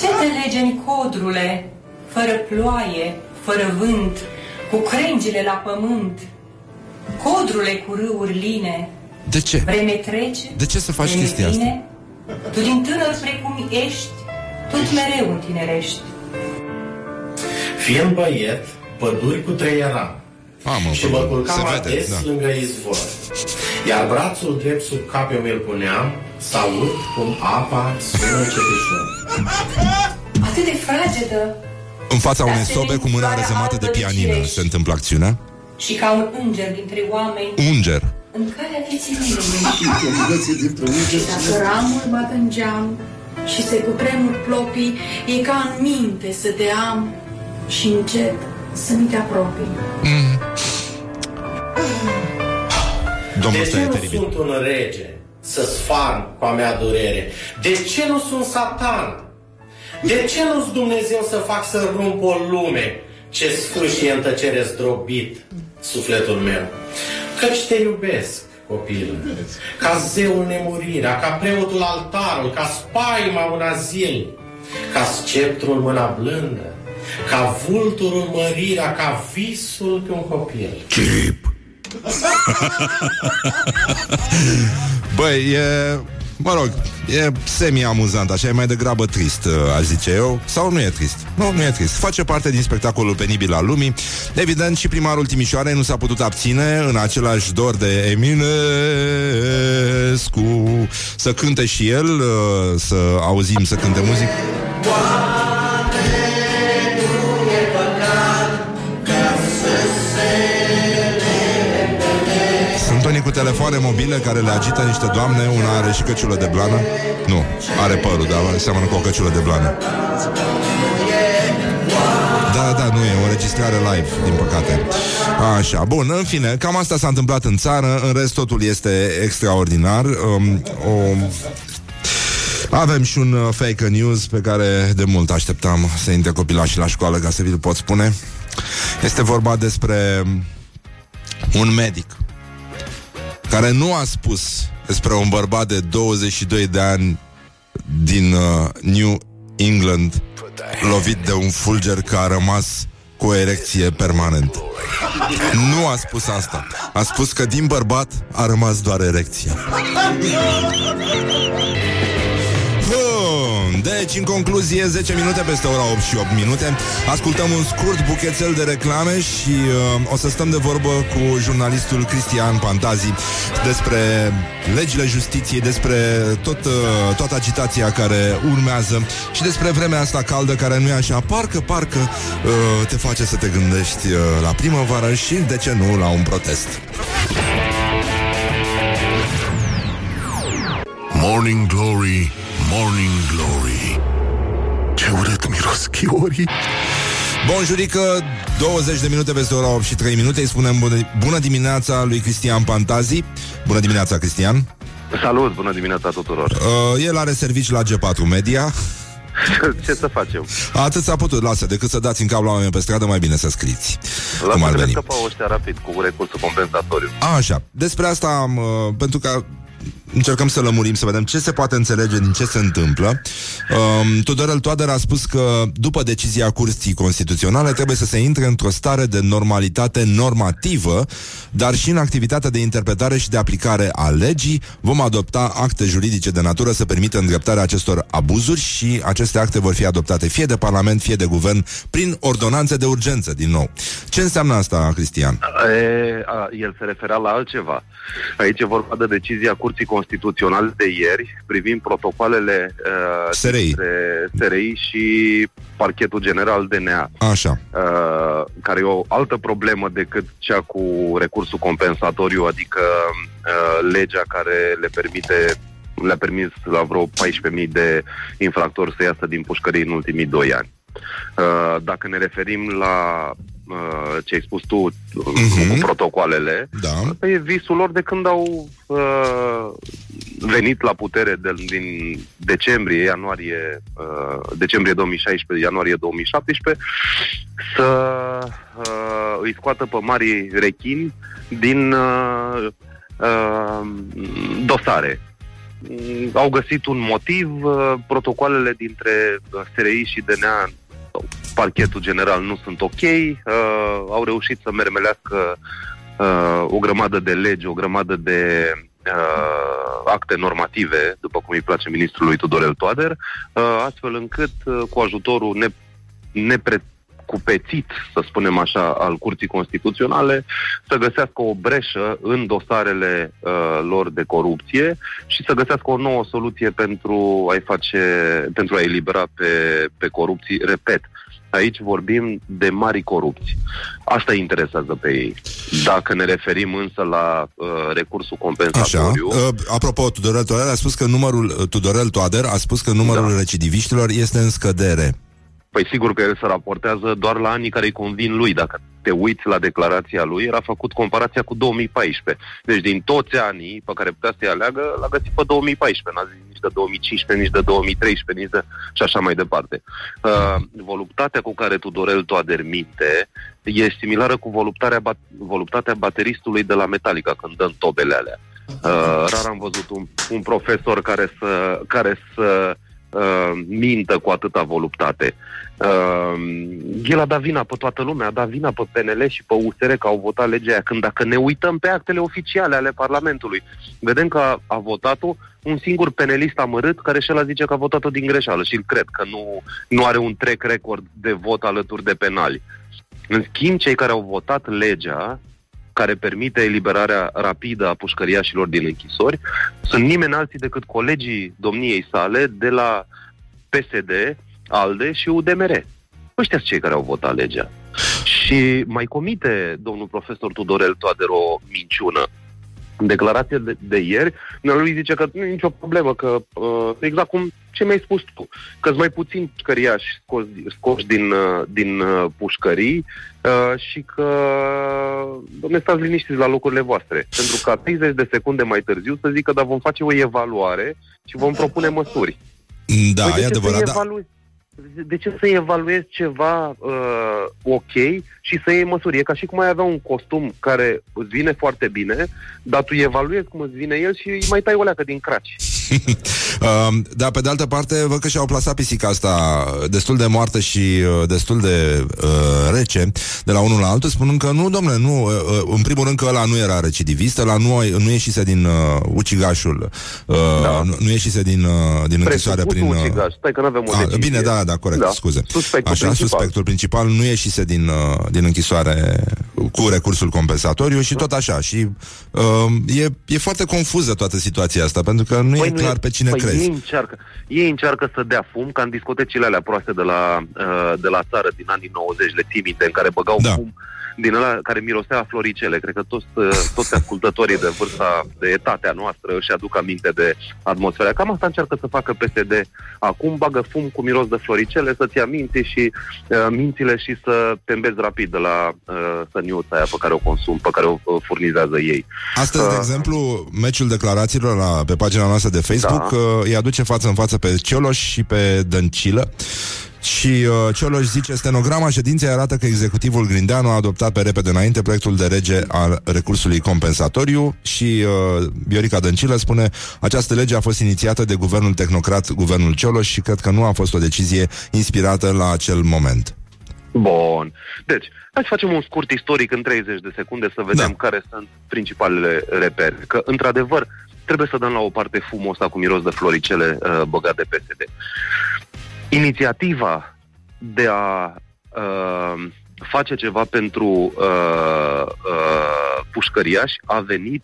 Ce te lege în codrule, fără ploaie, fără vânt, cu crengile la pământ? Codrule cu râuri line, De ce? vreme trece, De ce să faci vreme chestia asta? vine, Tu din tânăr precum ești, tot mereu întinerești. Fiind băiet, păduri cu trei eram. Mamă, și mă se culcam vede, ades da. lângă izvor. Iar brațul drept sub cap eu mi-l puneam, să aud cum apa sună cetișor. Atât de fragedă În fața unei Dar sobe cu mâna floarea rezemată de albă pianină cireș. se întâmplă acțiunea. și ca un înger dintre oameni, Unger. în calea vieții mele. Dacă ramul bat în geam și se cutremur plopii, e ca în minte să te am și încet să mi te apropii. Domnul De ăsta ce e nu teribil. sunt un rege să sfarm cu a mea durere? De ce nu sunt satan? De ce nu-s Dumnezeu să fac să rump o lume ce sfârșie în tăcere zdrobit sufletul meu? Căci te iubesc, copilul, ca zeul nemurirea, ca preotul altarul, ca spaima un azil, ca sceptrul mâna blândă, ca vulturul mărirea, ca visul pe un copil. Chip. Băi, e... Mă rog, e semi-amuzant, așa e mai degrabă trist, uh, aș zice eu. Sau nu e trist? Nu, nu e trist. Face parte din spectacolul penibil al lumii. Evident, și primarul Timișoarei nu s-a putut abține în același dor de Eminescu să cânte și el, uh, să auzim să cânte muzică. Sunt unii cu telefoane mobile care le agită niște doamne Una are și căciulă de blană. Nu, are părul, dar seamănă cu o căciulă de blană. Da, da, nu e o înregistrare live, din păcate. Așa, bun, în fine, cam asta s-a întâmplat în țară În rest totul este extraordinar. Um, o... Avem și un uh, fake news pe care de mult așteptam să intre copilașii la școală ca să vi-l pot spune. Este vorba despre un medic care nu a spus despre un bărbat de 22 de ani din uh, New England lovit de un fulger că a rămas cu o erecție permanentă. Nu a spus asta. A spus că din bărbat a rămas doar erecția. Deci, în concluzie, 10 minute peste ora 8 și 8 minute. Ascultăm un scurt buchețel de reclame Și uh, o să stăm de vorbă cu jurnalistul Cristian Pantazi Despre legile justiției Despre tot, uh, toată agitația care urmează Și despre vremea asta caldă care nu e așa. Parcă, parcă uh, te face să te gândești uh, la primăvară Și, de ce nu, la un protest. Morning Glory Morning Glory Ce urât miros chiorii Bonjurică, 20 de minute peste ora 8 și 3 minute Îi spunem bună, bună dimineața lui Cristian Pantazi Bună dimineața, Cristian Salut, bună dimineața tuturor uh, El are servici la G4 Media Ce să facem? Atât s-a putut, lasă, decât să dați în cap la oameni pe stradă, mai bine să scriți. La cum ar veni. ăștia rapid cu recursul compensatoriu. A, așa. Despre asta, am, uh, pentru că încercăm să lămurim, să vedem ce se poate înțelege din ce se întâmplă. Um, Tudorel Toader a spus că după decizia Curții Constituționale trebuie să se intre într-o stare de normalitate normativă, dar și în activitatea de interpretare și de aplicare a legii vom adopta acte juridice de natură să permită îndreptarea acestor abuzuri și aceste acte vor fi adoptate fie de Parlament, fie de Guvern, prin ordonanțe de urgență, din nou. Ce înseamnă asta, Cristian? E, a, el se referea la altceva. Aici e vorba de decizia Curții Constituționale de ieri privind protocoalele uh, SRI. SRI și parchetul general DNA. Așa. Uh, care e o altă problemă decât cea cu recursul compensatoriu, adică uh, legea care le permite le-a permis la vreo 14.000 de infractori să iasă din pușcării în ultimii doi ani. Uh, dacă ne referim la uh, ce ai spus tu uh-huh. cu protocoalele, da. asta e visul lor de când au uh, venit la putere de, din decembrie, ianuarie, uh, decembrie 2016, ianuarie 2017, să uh, îi scoată pe mari rechini din uh, uh, dosare au găsit un motiv, uh, protocoalele dintre SRI și DNA parchetul general nu sunt ok, uh, au reușit să mermelească uh, o grămadă de legi, o grămadă de uh, acte normative, după cum îi place ministrului Tudorel Toader, uh, astfel încât, uh, cu ajutorul ne, nepre, cupețit, să spunem așa, al Curții Constituționale, să găsească o breșă în dosarele uh, lor de corupție și să găsească o nouă soluție pentru a-i face, pentru a elibera pe, pe corupții. Repet, aici vorbim de mari corupți. Asta îi interesează pe ei. Dacă ne referim însă la uh, recursul compensatoriu... Așa. Uh, apropo, Tudorel Toader a spus că numărul Tudorel Toader a spus că numărul da. recidiviștilor este în scădere. Păi sigur că el se raportează doar la anii care îi convin lui. Dacă te uiți la declarația lui, era făcut comparația cu 2014. Deci din toți anii pe care putea să-i aleagă, l-a găsit pe 2014. N-a zis nici de 2015, nici de 2013, nici de... și așa mai departe. Uh, voluptatea cu care Tudorel Toader minte e similară cu voluptatea, bat- voluptatea bateristului de la Metallica când dă tobele alea. Uh, rar am văzut un, un profesor care să, care să uh, mintă cu atâta voluptate. Uh, el a dat vina pe toată lumea, a dat vina pe PNL și pe USR că au votat legea aia. Când dacă ne uităm pe actele oficiale ale Parlamentului, vedem că a, a votat-o un singur penelist amărât care și el zice că a votat-o din greșeală și îl cred că nu, nu are un track record de vot alături de penali. În schimb, cei care au votat legea care permite eliberarea rapidă a pușcăriașilor din închisori sunt nimeni alții decât colegii domniei sale de la PSD, ALDE și UDMR. Ăștia sunt cei care au votat legea. Și mai comite domnul profesor Tudorel Toader o minciună. În declarația de, de ieri, lui zice că nu e nicio problemă, că uh, exact cum ce mi-ai spus tu, că sunt mai puțin pușcăriași scoși, scoși din, uh, din uh, pușcării uh, și că, domne, stați liniștiți la locurile voastre. Pentru că 30 de secunde mai târziu să zică, dar vom face o evaluare și vom propune măsuri. Da, păi e adevărat, da de ce să evaluezi ceva uh, ok și să iei măsuri? E ca și cum ai avea un costum care îți vine foarte bine, dar tu evaluezi cum îți vine el și îi mai tai o leacă din craci. uh, dar pe de altă parte, văd că și-au plasat pisica asta destul de moartă și uh, destul de uh, rece de la unul la altul, spunând că nu, domnule, nu, uh, uh, în primul rând că ăla nu era recidivist, ăla nu, nu ieșise din uh, ucigașul, uh, da. nu, nu ieșise din, uh, din închisoare prin... Uh, ucigaș, stai că n-avem o a, Bine, da, da, corect, da. scuze. Suspectul Așa, principal. suspectul principal nu ieșise din, uh, din închisoare cu recursul compensatoriu și tot așa. Și uh, e, e foarte confuză toată situația asta, pentru că nu păi e clar pe cine păi crezi. Ei încearcă, ei încearcă să dea fum, ca în discotecile alea proaste de la, uh, de la țară din anii 90, le ții minte, în care băgau Da. fum din ăla care mirosea a floricele. Cred că toți, uh, toți ascultătorii de vârsta, de etatea noastră își aduc aminte de atmosfera. Cam asta încearcă să facă PSD. Acum bagă fum cu miros de floricele, să-ți ia minții și uh, mințile și să te îmbezi rapid de la uh, săniuța aia pe care o consum, pe care o uh, furnizează ei. Astăzi, de Uh, exemplu, meciul declarațiilor la, pe pagina noastră de Facebook Da. uh, îi aduce față în față pe Cioloș și pe Dăncilă. Și uh, Cioloș zice, stenograma ședinței arată că executivul Grindeanu a adoptat pe repede înainte proiectul de rege al recursului compensatoriu și uh, Viorica Dăncilă spune, această lege a fost inițiată de guvernul tehnocrat, guvernul Cioloș și cred că nu a fost o decizie inspirată la acel moment. Bun. Deci, hai să facem un scurt istoric în 30 de secunde să vedem Da. care sunt principalele repere. Că, într-adevăr, trebuie să dăm la o parte fumul ăsta cu miros de floricele uh, băgat de PSD. Inițiativa de a uh, face ceva pentru uh, uh, pușcăriași a venit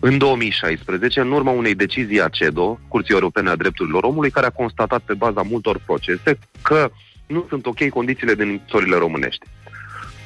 în 2016, în urma unei decizii a CEDO, Curții Europene a Drepturilor Omului, care a constatat pe baza multor procese că nu sunt ok condițiile din închisorile românești.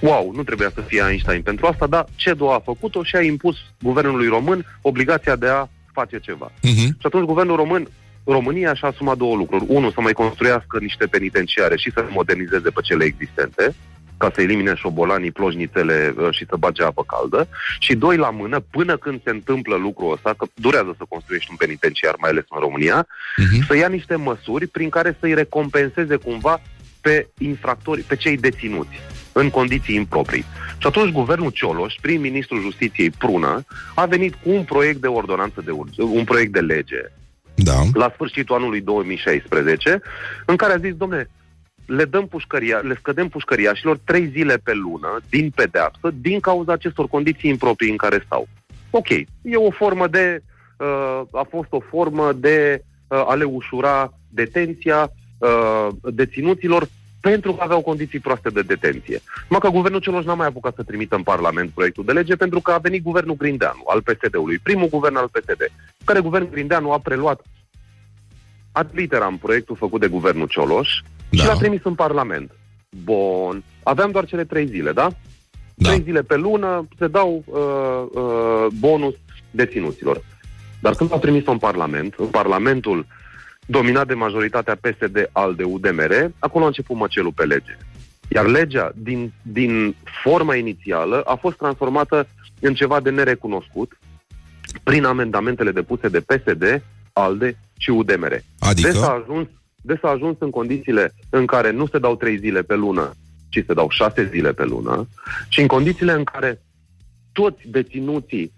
Wow, nu trebuia să fie Einstein pentru asta, dar CEDO a făcut-o și a impus guvernului român obligația de a face ceva. Uh-huh. Și atunci guvernul român, România și-a asumat două lucruri. Unul, să mai construiască niște penitenciare și să le modernizeze pe cele existente, ca să elimine șobolanii, plojnițele uh, și să bage apă caldă. Și doi, la mână, până când se întâmplă lucrul ăsta, că durează să construiești un penitenciar, mai ales în România, Uh-huh. să ia niște măsuri prin care să-i recompenseze cumva pe infractori, pe cei deținuți în condiții improprii. Și atunci guvernul Cioloș, prim-ministrul justiției Prună, a venit cu un proiect de ordonanță de urgență, un proiect de lege Da. la sfârșitul anului 2016, în care a zis, domne, le dăm pușcăria, le scădem pușcăriașilor trei zile pe lună din pedeapsă din cauza acestor condiții improprii în care stau. Ok, e o formă de, uh, a fost o formă de uh, a le ușura detenția uh, deținuților pentru că aveau condiții proaste de detenție. Numai că guvernul celor n-a mai apucat să trimită în Parlament proiectul de lege pentru că a venit guvernul Grindeanu al PSD-ului, primul guvern al PSD, care guvernul Grindeanu a preluat ad literam proiectul făcut de guvernul Cioloș Da. și l-a trimis în Parlament. Bun. Aveam doar cele trei zile, da? Da. Trei zile pe lună se dau uh, uh, bonus deținuților. Dar când l-au trimis în Parlament, în Parlamentul dominat de majoritatea PSD al de UDMR, acolo a început măcelul pe lege. Iar legea, din, din forma inițială, a fost transformată în ceva de nerecunoscut prin amendamentele depuse de PSD, ALDE și UDMR. Adică? De s-a ajuns, de s-a ajuns în condițiile în care nu se dau trei zile pe lună, ci se dau șase zile pe lună, și în condițiile în care toți deținuții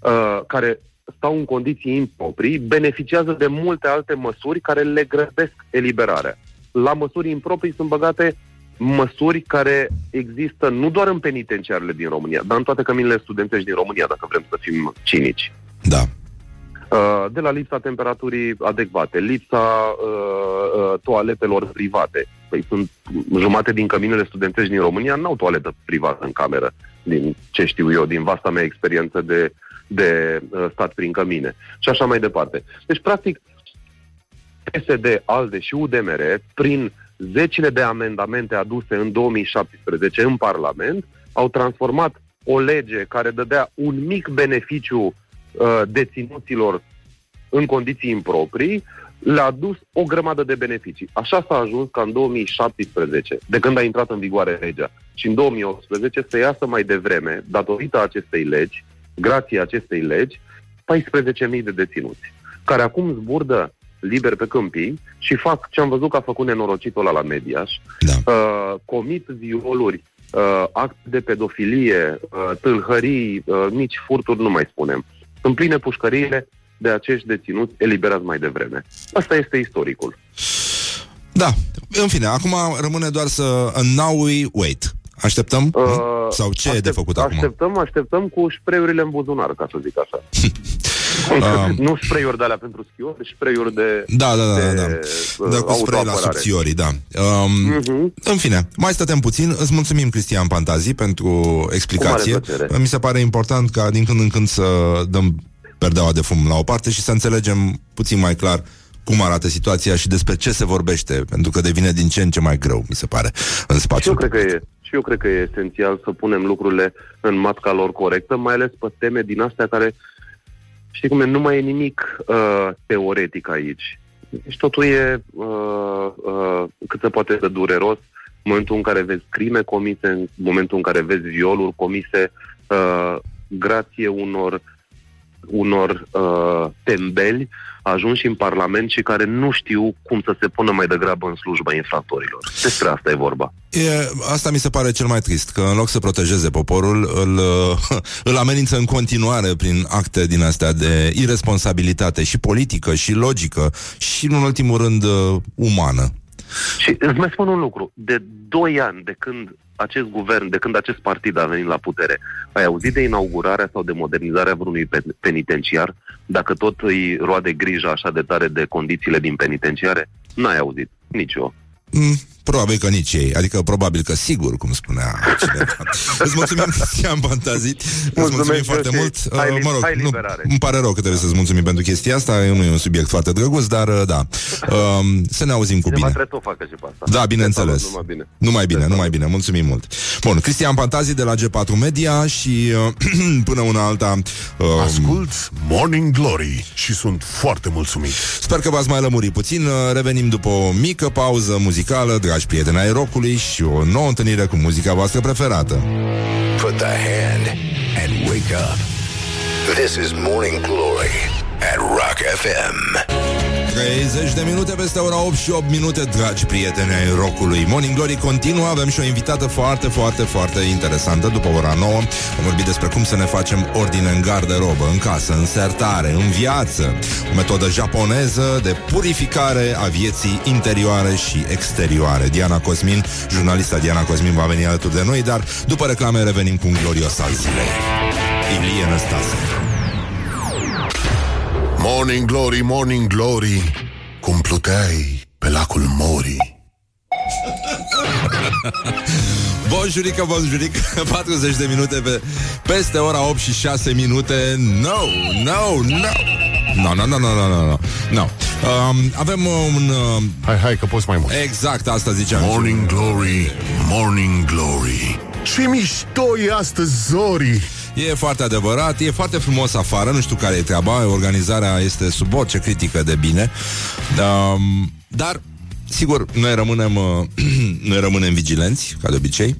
uh, care stau în condiții improprii beneficiază de multe alte măsuri care le grăbesc eliberarea. La măsuri improprii sunt băgate măsuri care există nu doar în penitenciarele din România, dar în toate căminele studențești din România, dacă vrem să fim cinici. Da. Uh, de la lipsa temperaturii adecvate, lipsa uh, uh, toaletelor private. Păi sunt jumate din căminele studențești din România n-au toaletă privată în cameră, din ce știu eu, din vasta mea experiență de, de uh, stat prin cămine. Și așa mai departe. Deci, practic, PSD, ALDE și UDMR, prin zecile de amendamente aduse în 2017 în Parlament, au transformat o lege care dădea un mic beneficiu uh, deținuților în condiții improprii, le-a dus o grămadă de beneficii. Așa s-a ajuns ca în 2017, de când a intrat în vigoare legea, și în 2018 să iasă mai devreme, datorită acestei legi, grație acestei legi, 14.000 de deținuți, care acum zburdă liber pe câmpii și fac ce am văzut că a făcut nenorocitul ăla la Mediaș, Da. uh, comit violuri, uh, acte de pedofilie, uh, tâlhării, uh, mici furturi, nu mai spunem. Sunt pline pușcăriile de acești deținuți eliberați mai devreme. Asta este istoricul. Da, în fine, acum rămâne doar să... Now we wait. Așteptăm? Uh, Sau ce aștept, e de făcut acum? Așteptăm, așteptăm cu spray în buzunar, ca să zic așa. uh, nu spray-uri de alea pentru schiori, spray-uri de Da, da, da, de, da. Uh, da cu spray la subțiorii, da. Um, uh-huh. În fine, mai stătem puțin. Îți mulțumim, Cristian Pantazi, pentru explicație. Mi se pare important ca din când în când să dăm perdeaua de fum la o parte și să înțelegem puțin mai clar cum arată situația și despre ce se vorbește, pentru că devine din ce în ce mai greu, mi se pare, în spațiu. Și eu cred că e, și eu cred că e esențial să punem lucrurile în matca lor corectă, mai ales pe teme din astea care, știi cum e, nu mai e nimic uh, teoretic aici. Deci totul e uh, uh, cât se poate de dureros în momentul în care vezi crime comise, în momentul în care vezi violuri comise, uh, grație unor unor uh, tembeli ajunși în Parlament și care nu știu cum să se pună mai degrabă în slujba infractorilor. Despre asta e vorba. E, asta mi se pare cel mai trist, că în loc să protejeze poporul, îl, îl amenință în continuare prin acte din astea de irresponsabilitate și politică și logică și, în ultimul rând, uh, umană. Și îți mai spun un lucru. De doi ani de când acest guvern, de când acest partid a venit la putere, ai auzit de inaugurarea sau de modernizarea vreunui penitenciar, dacă tot îi roade grija așa de tare de condițiile din penitenciare? N-ai auzit, nici eu. Mm, Probabil că nici ei, adică probabil că sigur, cum spunea cineva. Îți mulțumim, Cristian Fantazit. Îți mulțumim foarte mult. Hai, uh, mă rog, nu, îmi pare rău că trebuie să-ți mulțumim pentru chestia asta. Nu e un subiect foarte drăguț, dar uh, da. Uh, să ne auzim cu bine. Trebuie să facă și pe asta. Da, bineînțeles. Numai bine. Numai bine, numai bine. Mulțumim mult. Bun, Cristian Fantazit de la G4 Media și uh, până una alta... Uh, Ascult Morning Glory și sunt foarte mulțumit. Sper că v-ați mai lămurit puțin. Uh, revenim după o mică pauză muzicală, dragi prieteni ai rockului și o nouă întâlnire cu muzica voastră preferată. Put the hand and wake up. This is Morning Glory at Rock FM. 30 de minute peste ora 8 și 8 minute, dragi prieteni ai rockului. Morning Glory continuă, avem și o invitată foarte, foarte, foarte interesantă după ora 9. Vom vorbi despre cum să ne facem ordine în garderobă, în casă, în sertare, în viață. O metodă japoneză de purificare a vieții interioare și exterioare. Diana Cosmin, jurnalista Diana Cosmin va veni alături de noi, dar după reclame revenim cu un glorios al zilei. Ilie Năstase. Morning Glory, Morning Glory Cum pluteai pe lacul Mori Bonjurică, bonjurică 40 de minute pe, Peste ora 8 și 6 minute. No, no, no. No, no, no, no, no, no, no. Um, Avem un... Uh... Hai, hai, că poți mai mult. Exact, asta ziceam. Morning Glory, Morning Glory. Ce mișto e astăzi, Zori E foarte adevărat, e foarte frumos afară, nu știu care e treaba, organizarea este sub orice critică de bine. Um, dar, sigur, noi rămânem, uh, noi rămânem vigilenți, ca de obicei,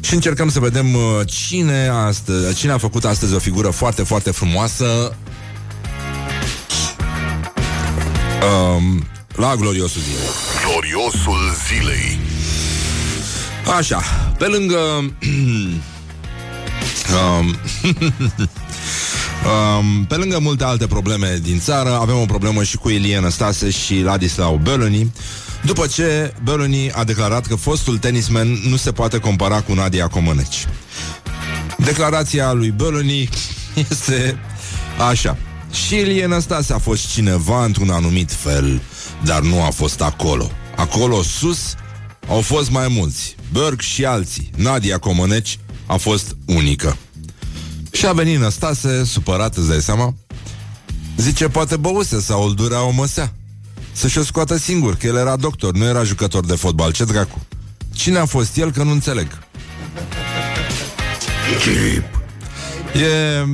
și încercăm să vedem uh, cine, astăzi, cine a făcut astăzi o figură foarte, foarte frumoasă um, la gloriosul zilei. Gloriosul zilei. Așa, pe lângă Um, um, pe lângă multe alte probleme din țară, avem o problemă și cu Ilie Stase și Ladislau Belloni, după ce Belloni a declarat că fostul tenisman nu se poate compara cu Nadia Comăneci. Declarația lui Belloni este așa. Și Ilie Năstase a fost cineva într-un anumit fel, dar nu a fost acolo. Acolo sus au fost mai mulți, Berg și alții. Nadia Comăneci a fost unică. Și a venit Năstase, supărat, îți dai seama? Zice, poate băuse sau îl durea o măsea. Să-și o scoată singur, că el era doctor, nu era jucător de fotbal. Ce dracu? Cine a fost el, că nu înțeleg. Chip. E...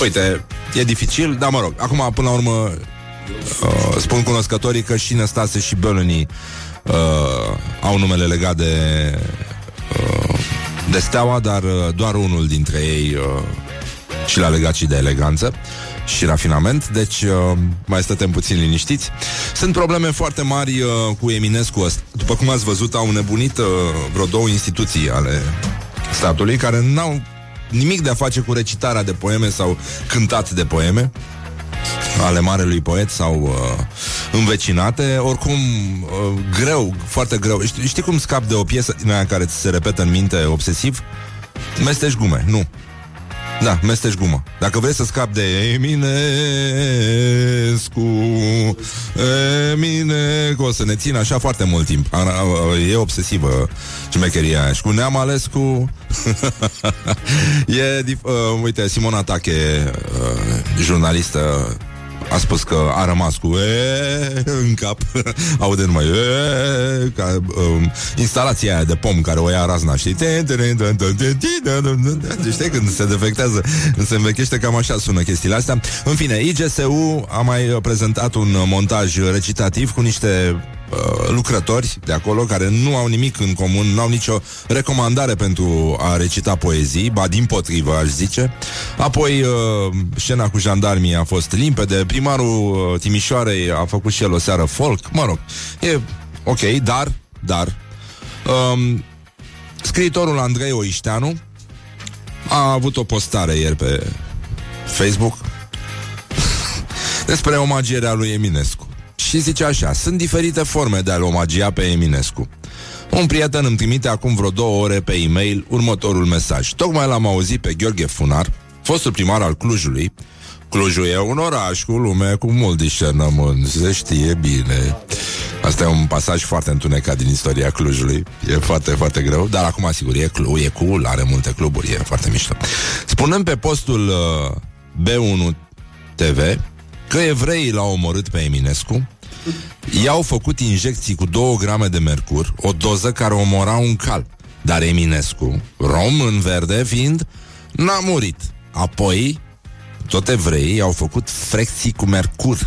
Uite, e dificil, dar mă rog, acum, până la urmă, uh, spun cunoscătorii că și Năstase și Bălânii uh, au numele legat de uh, de steaua, dar uh, doar unul dintre ei uh, și l-a legat și de eleganță și rafinament, deci uh, mai stătem puțin liniștiți. Sunt probleme foarte mari uh, cu Eminescu. După cum ați văzut, au nebunit uh, vreo două instituții ale statului care n-au nimic de a face cu recitarea de poeme sau cântat de poeme ale marelui poet sau uh, învecinate. Oricum, uh, greu, foarte greu. Știi, știi cum scap de o piesă din aia care ți se repetă în minte obsesiv? Mestești gume, nu. Da, mestești gumă. Dacă vrei să scapi de Eminescu, Eminescu, o să ne țin așa foarte mult timp. E obsesivă șmecheria aia. Și cu Neamalescu, e, uh, uite, Simona Tache, uh, jurnalistă a spus că a rămas cu e, în cap, aude numai e, ca um, instalația aia de pom care o ia razna, știi? Deci știi când se defectează, când se învechește, cam așa sună chestiile astea. În fine, IGSU a mai prezentat un montaj recitativ cu niște Uh, lucrători de acolo care nu au nimic în comun, nu au nicio recomandare pentru a recita poezii, ba din potrivă, aș zice. Apoi, uh, scena cu jandarmii a fost limpede, primarul uh, Timișoarei a făcut și el o seară folk, mă rog, e ok, dar, dar, um, scriitorul Andrei Oișteanu a avut o postare ieri pe Facebook despre omagierea lui Eminescu și zice așa, sunt diferite forme de a-l omagia pe Eminescu. Un prieten îmi trimite acum vreo două ore pe e-mail următorul mesaj. Tocmai l-am auzit pe Gheorghe Funar, fostul primar al Clujului. Clujul e un oraș cu lume cu mult discernământ, se știe bine. Asta e un pasaj foarte întunecat din istoria Clujului. E foarte, foarte greu, dar acum, sigur, e, clu, e cool, are multe cluburi, e foarte mișto. Spunând pe postul uh, B1 TV că evreii l-au omorât pe Eminescu, i-au făcut injecții cu 2 grame de mercur, o doză care omora un cal. Dar Eminescu, rom în verde fiind, n-a murit. Apoi, tot evreii au făcut frecții cu mercur.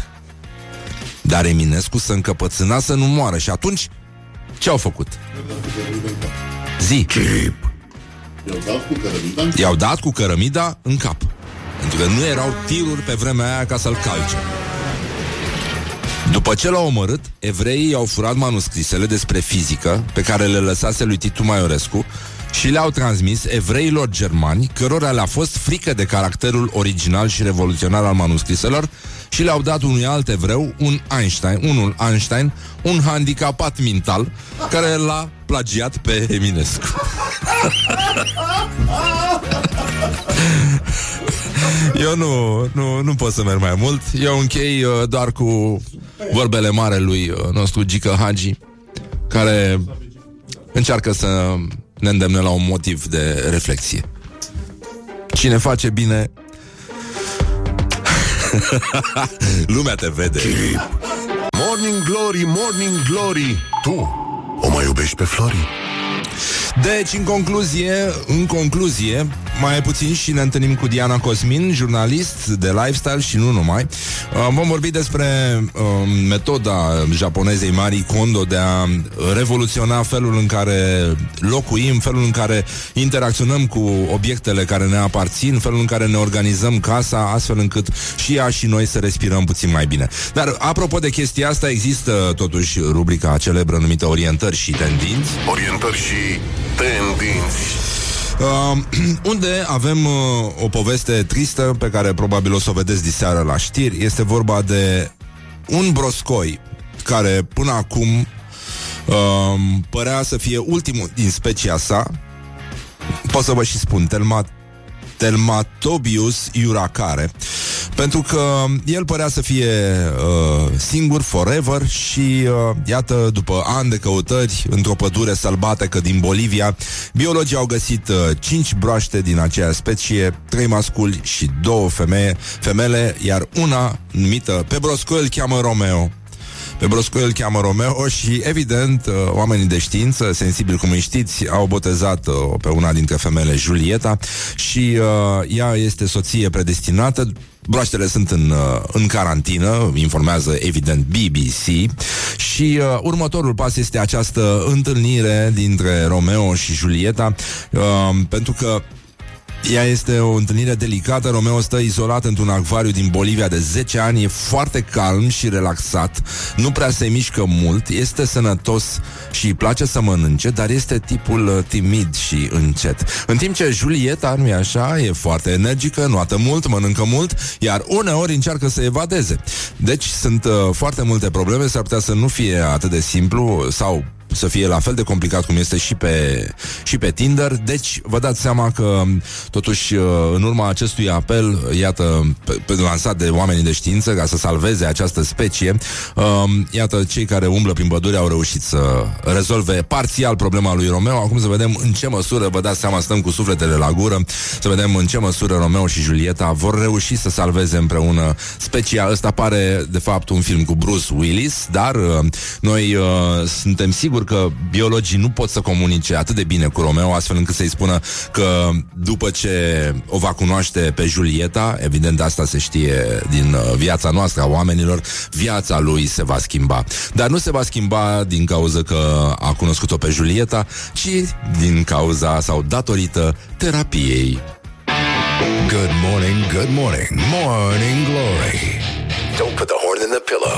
Dar Eminescu să încăpățâna să nu moară. Și atunci, ce au făcut? Zi. Chip. I-au dat cu cărămida I-au dat cu cărămida în cap. Pentru că nu erau tiruri pe vremea aia ca să-l calce. După ce l-au omorât, evreii au furat manuscrisele despre fizică pe care le lăsase lui Titu Maiorescu și le-au transmis evreilor germani, cărora le-a fost frică de caracterul original și revoluționar al manuscriselor și le-au dat unui alt evreu, un Einstein, unul Einstein, un handicapat mental, care l-a plagiat pe Eminescu. Eu nu, nu, nu pot să merg mai mult. Eu închei uh, doar cu vorbele mare lui uh, nostru Gică Hagi, care încearcă să ne îndemne la un motiv de reflexie. Cine face bine Lumea te vede Morning Glory, Morning Glory Tu o mai iubești pe Flori? Deci, în concluzie, în concluzie, mai puțin și ne întâlnim cu Diana Cosmin, jurnalist de lifestyle și nu numai. Uh, vom vorbi despre uh, metoda japonezei Marie Kondo de a revoluționa felul în care locuim, felul în care interacționăm cu obiectele care ne aparțin, felul în care ne organizăm casa, astfel încât și ea și noi să respirăm puțin mai bine. Dar, apropo de chestia asta, există totuși rubrica celebră numită Orientări și Tendinți. Orientări și Tendinți. Uh, unde avem uh, o poveste tristă pe care probabil o să o vedeți diseară la știri. Este vorba de un broscoi care până acum uh, părea să fie ultimul din specia sa. Pot să vă și spun, Telmat Telmatobius iuracare, pentru că el părea să fie uh, singur forever și uh, iată, după ani de căutări într-o pădure sălbatică din Bolivia, biologii au găsit uh, cinci broaște din aceea specie, trei masculi și două femeie, femele, iar una numită pe brosco îl cheamă Romeo. Pe Brosco îl cheamă Romeo și, evident, uh, oamenii de știință, sensibili cum îi știți, au botezat uh, pe una dintre femele Julieta și uh, ea este soție predestinată. Broaștele sunt în, uh, în carantină, informează evident BBC și uh, următorul pas este această întâlnire dintre Romeo și Julieta uh, pentru că Ea este o întâlnire delicată. Romeo stă izolat într-un acvariu din Bolivia de 10 ani. E foarte calm și relaxat. Nu prea se mișcă mult. Este sănătos și îi place să mănânce, dar este tipul uh, timid și încet. În timp ce Julieta, nu e așa, e foarte energică, nuată mult, mănâncă mult, iar uneori încearcă să evadeze. Deci sunt uh, foarte multe probleme, s-ar putea să nu fie atât de simplu sau să fie la fel de complicat cum este și pe, și pe Tinder. Deci, vă dați seama că, totuși, uh, în urma acestui apel, iată, pe, pe, lansat de oamenii de știință ca să salveze această specie, um, iată, cei care umblă prin pădure au reușit să rezolve parțial problema lui Romeo. Acum să vedem în ce măsură, vă dați seama, stăm cu sufletele la gură, să vedem în ce măsură Romeo și Julieta vor reuși să salveze împreună specia. Ăsta pare, de fapt, un film cu Bruce Willis, dar uh, noi uh, suntem siguri că biologii nu pot să comunice atât de bine cu Romeo, astfel încât să-i spună că după ce o va cunoaște pe Julieta, evident asta se știe din uh, viața noastră a oamenilor, viața lui se va schimba. Dar nu se va schimba din cauza că a cunoscut-o pe Julieta, ci din cauza sau datorită terapiei. Good morning, good morning, morning glory. Don't put the horn in the pillow.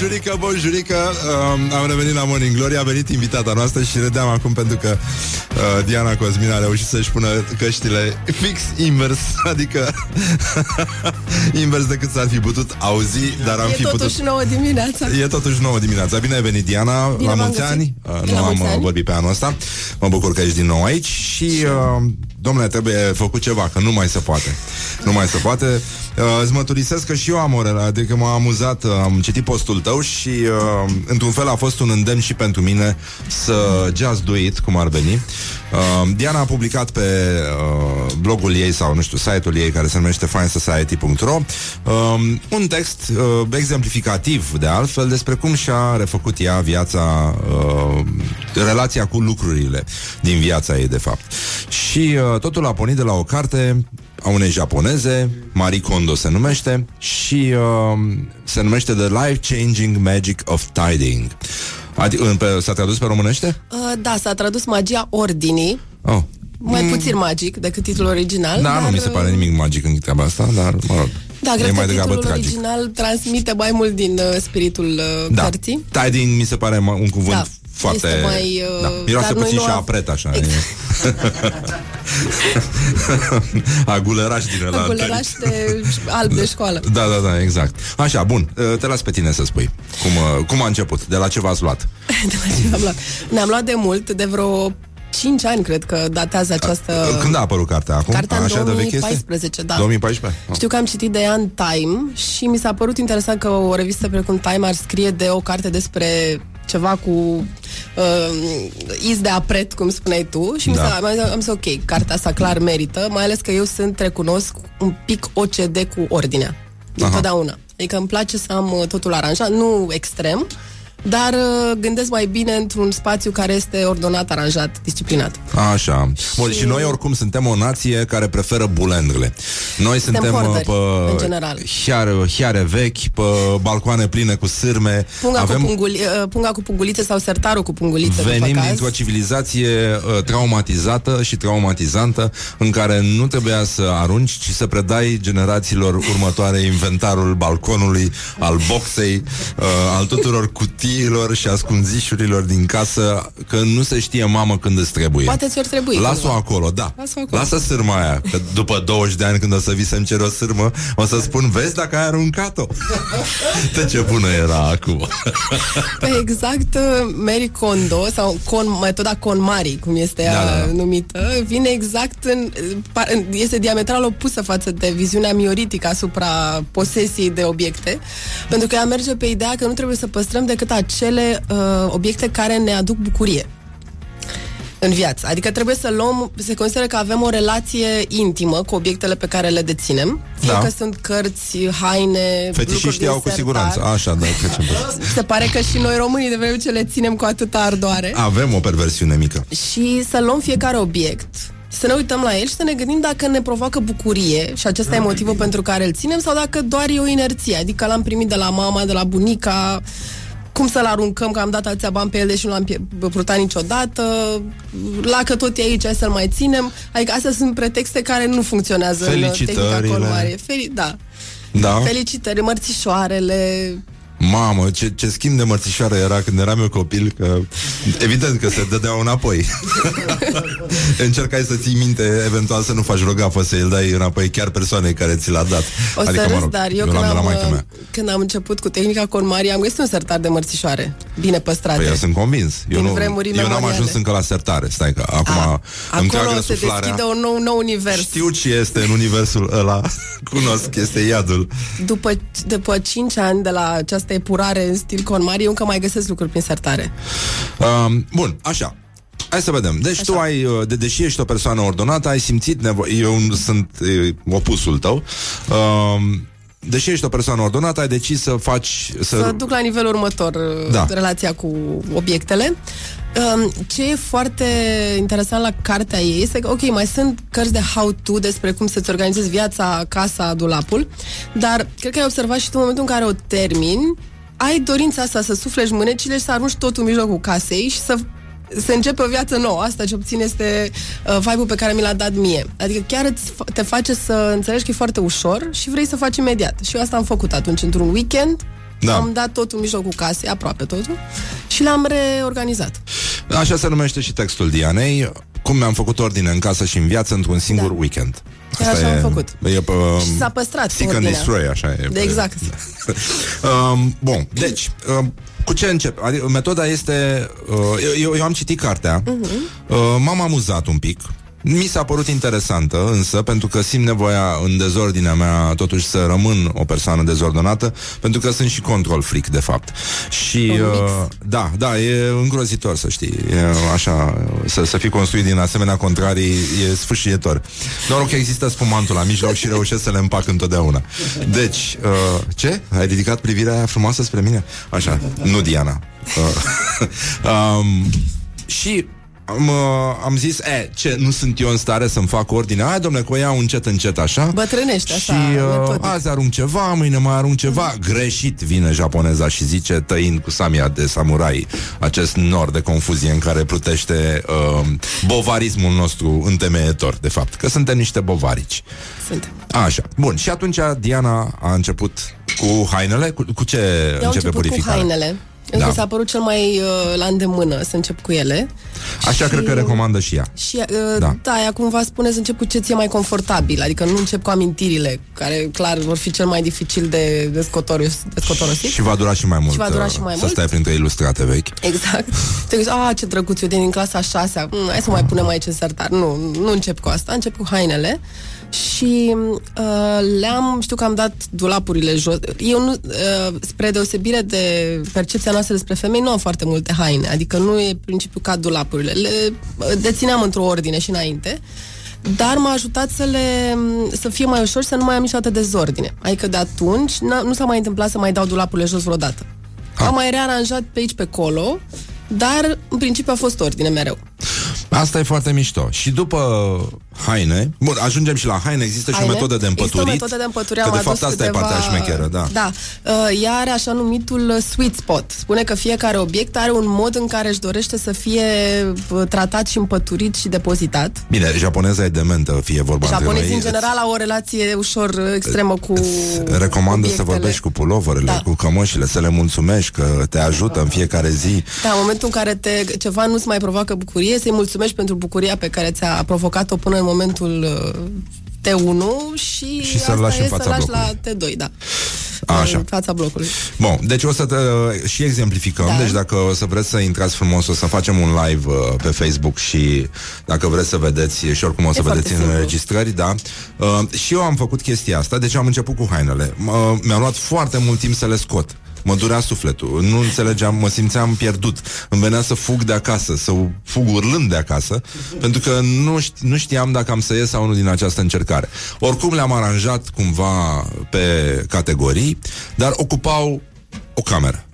Bonjurică, bonjurică uh, Am revenit la Morning Glory A venit invitata noastră și râdeam acum Pentru că uh, Diana Cosmin a reușit să-și pună căștile Fix invers Adică Invers decât s-ar fi putut auzi Dar am e fi totuși putut nouă dimineața. E totuși nouă dimineața. Bine ai venit, Diana, Bine la v-am mulți găsit. ani. Uh, Bine nu la am mulți uh, ani. vorbit pe anul ăsta. Mă bucur că ești din nou aici și, uh, domnule, trebuie făcut ceva, că nu mai se poate. Nu mai se poate. Uh, îți mărturisesc că și eu am o relație, adică m-a amuzat, uh, am citit postul tău și, uh, într-un fel, a fost un îndemn și pentru mine să just do it, cum ar veni. Uh, Diana a publicat pe uh, blogul ei sau, nu știu, site-ul ei care se numește finesociety.ro um, un text uh, exemplificativ, de altfel, despre cum și-a refăcut ea viața, uh, relația cu lucrurile din viața ei, de fapt. Și uh, totul a pornit de la o carte a unei japoneze, Marie Kondo se numește, și uh, se numește The Life-Changing Magic of Tiding. Adi- în, pe, s-a tradus pe românește? Uh, da, s-a tradus magia ordinii. Oh. Mai puțin magic decât titlul original. Da, dar, nu mi se pare uh, nimic magic în treaba asta, dar, mă rog, Da, e cred mai că degrabă titlul tragic. original transmite mai mult din uh, spiritul uh, Da. cărții. Tiding mi se pare ma- un cuvânt Da, foarte... este mai, uh, da. Miroase dar noi puțin nu și am- apret, așa. Exact. E. Aguleraș din ăla. Aguleraș de alb de școală. Da, da, da, exact. Așa, bun, te las pe tine să spui. Cum, uh, cum a început? De la ce v-ați luat? de la ce am luat. Ne-am luat de mult, de vreo 5 ani, cred că datează această... Când a apărut cartea acum? Cartea în Așa de veche este? 2014, da. 2014? Oh. Știu că am citit de ea în Time și mi s-a părut interesant că o revistă precum Time ar scrie de o carte despre ceva cu uh, iz de apret, cum spuneai tu, și Da. mi s-a, am, am zis, ok, cartea asta clar merită, mai ales că eu sunt, recunosc, un pic OCD cu ordinea. Întotdeauna. Adică îmi place să am uh, totul aranjat, nu extrem, dar uh, gândesc mai bine într-un spațiu care este ordonat, aranjat, disciplinat. Așa. Bun, și noi oricum suntem o nație care preferă bulendele. Noi Suntem suntem, uh, hoarderi, pe în general. Hiare, hiare vechi, pe balcoane pline cu sârme. Punga, Avem cu, punguli, uh, punga cu pungulițe sau sertarul cu pungulițe, Venim după caz. dintr-o civilizație uh, traumatizată și traumatizantă în care nu trebuia să arunci, ci să predai generațiilor următoare inventarul balconului, al boxei, uh, al tuturor cutiilor și ascunzișurilor din casă, că nu se știe mamă când îți trebuie. Poate ți-or trebui. Lasă-o cândva. acolo, da. Lasă-o acolo. Lasă sârma aia. Că după 20 de ani când o să vii să-mi cer o sârmă, o să spun, vezi dacă ai aruncat-o. De ce bună era acum. Păi exact, uh, Mary Kondo sau con, metoda KonMari, cum este ea Da, da, da. numită, vine exact în, pa- în- este diametral opusă față de viziunea mioritică asupra posesiei de obiecte, pentru că ea merge pe ideea că nu trebuie să păstrăm decât acele uh, obiecte care ne aduc bucurie. în viață. Adică trebuie să luăm, se consideră că avem o relație intimă cu obiectele pe care le deținem. Fie Da. că sunt cărți, haine, Fetișiștii lucruri au din cu sertar. siguranță. Așa, da, că ce Se pare că și noi românii de vreme ce le ținem cu atâta ardoare. Avem o perversiune mică. Și să luăm fiecare obiect să ne uităm la el și să ne gândim dacă ne provoacă bucurie și acesta e motivul pentru care îl ținem sau dacă doar e o inerție, adică l-am primit de la mama, de la bunica, cum să-l aruncăm, că am dat atâția bani pe el, deși nu l-am pie- purtat niciodată, la că tot e aici, hai să-l mai ținem. Adică astea sunt pretexte care nu funcționează în uh, tehnica Felicitările. colmare. Fel- da. Da? Felicitări, mărțișoarele, Mamă, ce, ce schimb de mărțișoară era când eram eu copil, că evident că se dădeau înapoi. Încercai să ții minte, eventual să nu faci rogafă, să îl dai înapoi chiar persoanei care ți l-a dat. O să râs, dar eu, când, l-am de la am, maică uh, mea. când am început cu tehnica conmarii, am găsit un sertar de mărțișoare bine păstrate. Păi eu sunt convins. Eu, Din nu, vremuri eu n-am memoriale. ajuns încă la sertare. Stai că acum îmi Acolo trag se răsuflarea. deschide un nou, nou univers. Știu ce este în universul ăla. Cunosc, este iadul. După, după 5 ani de la această epurare în stil conmari, eu încă mai găsesc lucruri prin sertare. Um, bun, așa. Hai să vedem. Deci tu ai, uh, de, deși ești o persoană ordonată, ai simțit nevoie. Eu sunt e, opusul tău. Um, deși ești o persoană ordonată, ai decis să faci... Să, Să duc la nivelul următor Da. da. relația cu obiectele. Um, Ce e foarte interesant la cartea ei este că, ok, mai sunt cărți de how-to despre cum să-ți organizezi viața, casa, dulapul, dar cred că ai observat și tu în momentul în care o termini, ai dorința asta să suflești mânecile și să arunci totul în mijlocul casei și să se începe o viață nouă. Asta ce obțin este uh, vibe-ul pe care mi l-a dat mie. Adică chiar îți fa- te face să înțelegi că e foarte ușor și vrei să faci imediat. Și eu asta am făcut atunci, într-un weekend. Da. Am dat totul în mijlocul casei, aproape totul, și l-am reorganizat. Așa se numește și textul Dianei. Cum mi-am făcut ordine în casă și în viață într-un singur Da. weekend. Chiar așa am făcut. E pe, Și s-a păstrat Seek and ordinea. destroy, așa e. De exact. um, bun, deci, um, cu ce încep? Adică, metoda este... Uh, eu, eu, eu am citit cartea, Mhm. uh, m-am amuzat un pic, mi s-a părut interesantă, însă, pentru că simt nevoia în dezordinea mea totuși să rămân o persoană dezordonată, pentru că sunt și control freak, de fapt. Și, uh, da, da, e îngrozitor, să știi. E așa, să, să fii construit din asemenea contrarii e sfârșietor. Noroc că există spumantul la mijloc și reușesc să le împac întotdeauna. Deci, uh, ce? Ai ridicat privirea aia frumoasă spre mine? Așa, nu Diana. Uh, um, și am, uh, am zis, e, ce, nu sunt eu în stare să-mi fac ordine Hai, domnule, că o iau încet, încet, așa Bătrânește, Și așa, uh, metodic. azi arunc ceva, mâine mai arunc ceva Greșit vine japoneza și zice Tăind cu samia de samurai Acest nor de confuzie în care plutește uh, Bovarismul nostru întemeietor De fapt, că suntem niște bovarici Suntem. Așa, bun, și atunci Diana a început cu hainele Cu, cu ce Eu am începe început cu purificarea? hainele. Da. Da. Mi s-a părut cel mai uh, la îndemână să încep cu ele. Așa Și- cred că recomandă și ea Și uh, Da. da, da ea cumva spune să încep cu ce ți-e mai confortabil, adică nu încep cu amintirile, care clar vor fi cel mai dificil de, de, scotoros, de scotorosit. Și va dura și mai mult Și va dura uh, și mai Să mult. stai printre ilustrate vechi Exact. Te gândești, a, ce drăguț, eu din clasa a șasea, mm, hai să mai punem aici în sertar. Nu, nu încep cu asta, încep cu hainele și uh, le-am, știu că am dat dulapurile jos. Eu nu, uh, spre deosebire de percepția noastră despre femei, nu am foarte multe haine, adică nu e principiul ca dulapurile. Le uh, dețineam într-o ordine și înainte, dar m-a ajutat să le să fie mai ușor și să nu mai am niciodată dezordine. Adică de atunci n- nu s-a mai întâmplat să mai dau dulapurile jos vreodată. Am mai rearanjat pe aici, pe acolo, dar în principiu a fost ordine mereu. Asta e foarte mișto. Și după haine, bun, ajungem și la haine, există și o Haine. metodă de împăturit. Există o metodă de împăturire. Că am de fapt adus asta e partea șmecheră, da. Da. Uh, ea are așa numitul uh, sweet spot. Spune că fiecare obiect are un mod în care își dorește să fie uh, tratat și împăturit și depozitat. Bine, japoneza e dementă, fie vorba între Japonezii, noi. în general, au o relație ușor uh, extremă cu Recomandă să obiectele. vorbești cu puloverele, Da. cu cămășile, să le mulțumești că te ajută în fiecare zi. Da, în momentul în care te, ceva nu-ți mai provoacă bucurie, să-i mulțumești pentru bucuria pe care ți-a provocat-o până în momentul uh, T1 și, Și să-l asta lași e în fața să lași blocului. la T2, da. Așa. În fața blocului. Bun, deci o să te, și exemplificăm, da. Da. deci dacă o să vreți să intrați frumos, o să facem un live uh, pe Facebook și dacă vreți să vedeți și oricum o să E vedeți foarte în simplu. înregistrări, da. Uh, și eu am făcut chestia asta, deci am început cu hainele. Uh, mi-a luat foarte mult timp să le scot. Mă durea sufletul. Nu înțelegeam, mă simțeam pierdut. Îmi venea să fug de acasă, să fug urlând de acasă, pentru că nu, ști, nu știam dacă am să ies sau nu din această încercare. Oricum le-am aranjat cumva pe categorii, dar ocupau o cameră.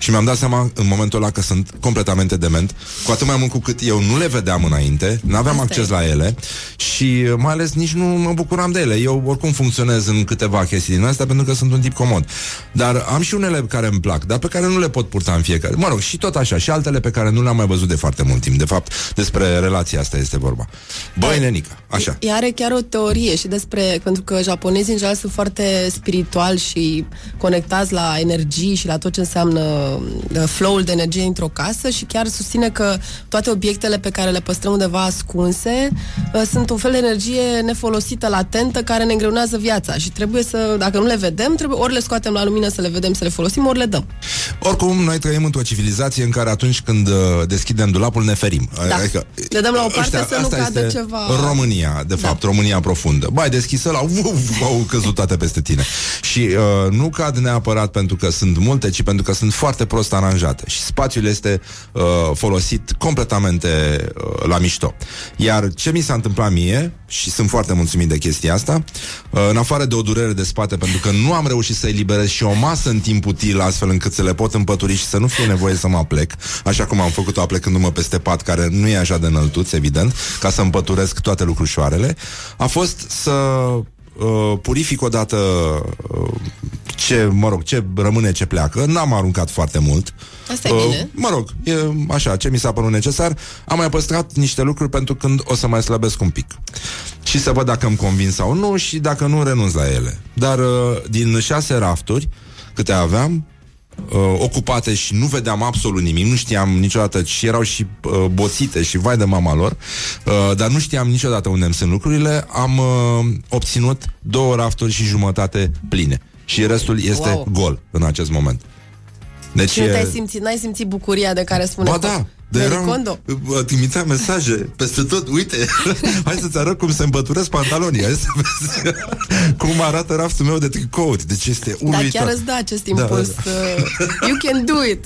Și mi-am dat seama în momentul ăla că sunt completamente dement, cu atât mai mult cu cât eu nu le vedeam înainte, nu aveam acces e. la ele și uh, mai ales nici nu mă bucuram de ele. Eu oricum funcționez în câteva chestii din astea pentru că sunt un tip comod. Dar am și unele care îmi plac, dar pe care nu le pot purta în fiecare. Mă rog, și tot așa, și altele pe care nu le-am mai văzut de foarte mult timp. De fapt, despre relația asta este vorba. Băi, nenica, așa. Ea are chiar o teorie și despre, pentru că japonezii în general sunt foarte spiritual și conectați la energii și la tot ce înseamnă uh, flow-ul de energie într-o casă și chiar susține că toate obiectele pe care le păstrăm undeva ascunse uh, sunt un fel de energie nefolosită, latentă, care ne îngreunează viața și trebuie să, dacă nu le vedem, trebuie ori le scoatem la lumină să le vedem, să le folosim, ori le dăm. Oricum, noi trăim într-o civilizație în care atunci când uh, deschidem dulapul ne ferim. Da. Adică, le dăm la o parte ăștia, să nu cadă ceva... România, de da. fapt, da. România profundă. Bai, deschisă la... Au căzut toate peste tine. Și uh, nu cad neapărat pentru că sunt multe, ci pentru că sunt foarte foarte prost aranjate și spațiul este uh, folosit completamente uh, la mișto. Iar ce mi s-a întâmplat mie, și sunt foarte mulțumit de chestia asta, uh, în afară de o durere de spate, pentru că nu am reușit să eliberez și o masă în timp util, astfel încât să le pot împături și să nu fie nevoie să mă plec, așa cum am făcut-o aplecându-mă peste pat, care nu e așa de înăltuț, evident, ca să împăturesc toate lucrușoarele, a fost să uh, purific odată uh, ce, mă rog, ce rămâne, ce pleacă. N-am aruncat foarte mult. Asta e uh, bine. Mă rog, e așa, ce mi s-a părut necesar. Am mai păstrat niște lucruri pentru când o să mai slăbesc un pic. Și să văd dacă îmi convin sau nu și dacă nu, renunț la ele. Dar uh, din șase rafturi câte aveam, uh, ocupate și nu vedeam absolut nimic, nu știam niciodată și erau și uh, boțite și vai de mama lor, uh, dar nu știam niciodată unde îmi sunt lucrurile, am uh, obținut două rafturi și jumătate pline și restul este wow. gol în acest moment. Deci și nu te-ai simțit, n-ai simțit bucuria de care spune Ba da, de eram, trimitea mesaje peste tot, uite, hai să-ți arăt cum se îmbăturesc pantalonii, hai să vezi cum arată raftul meu de tricouri. Deci este uluitor. Da, chiar îți dă acest da, impuls. Da, da. Uh, you can do it.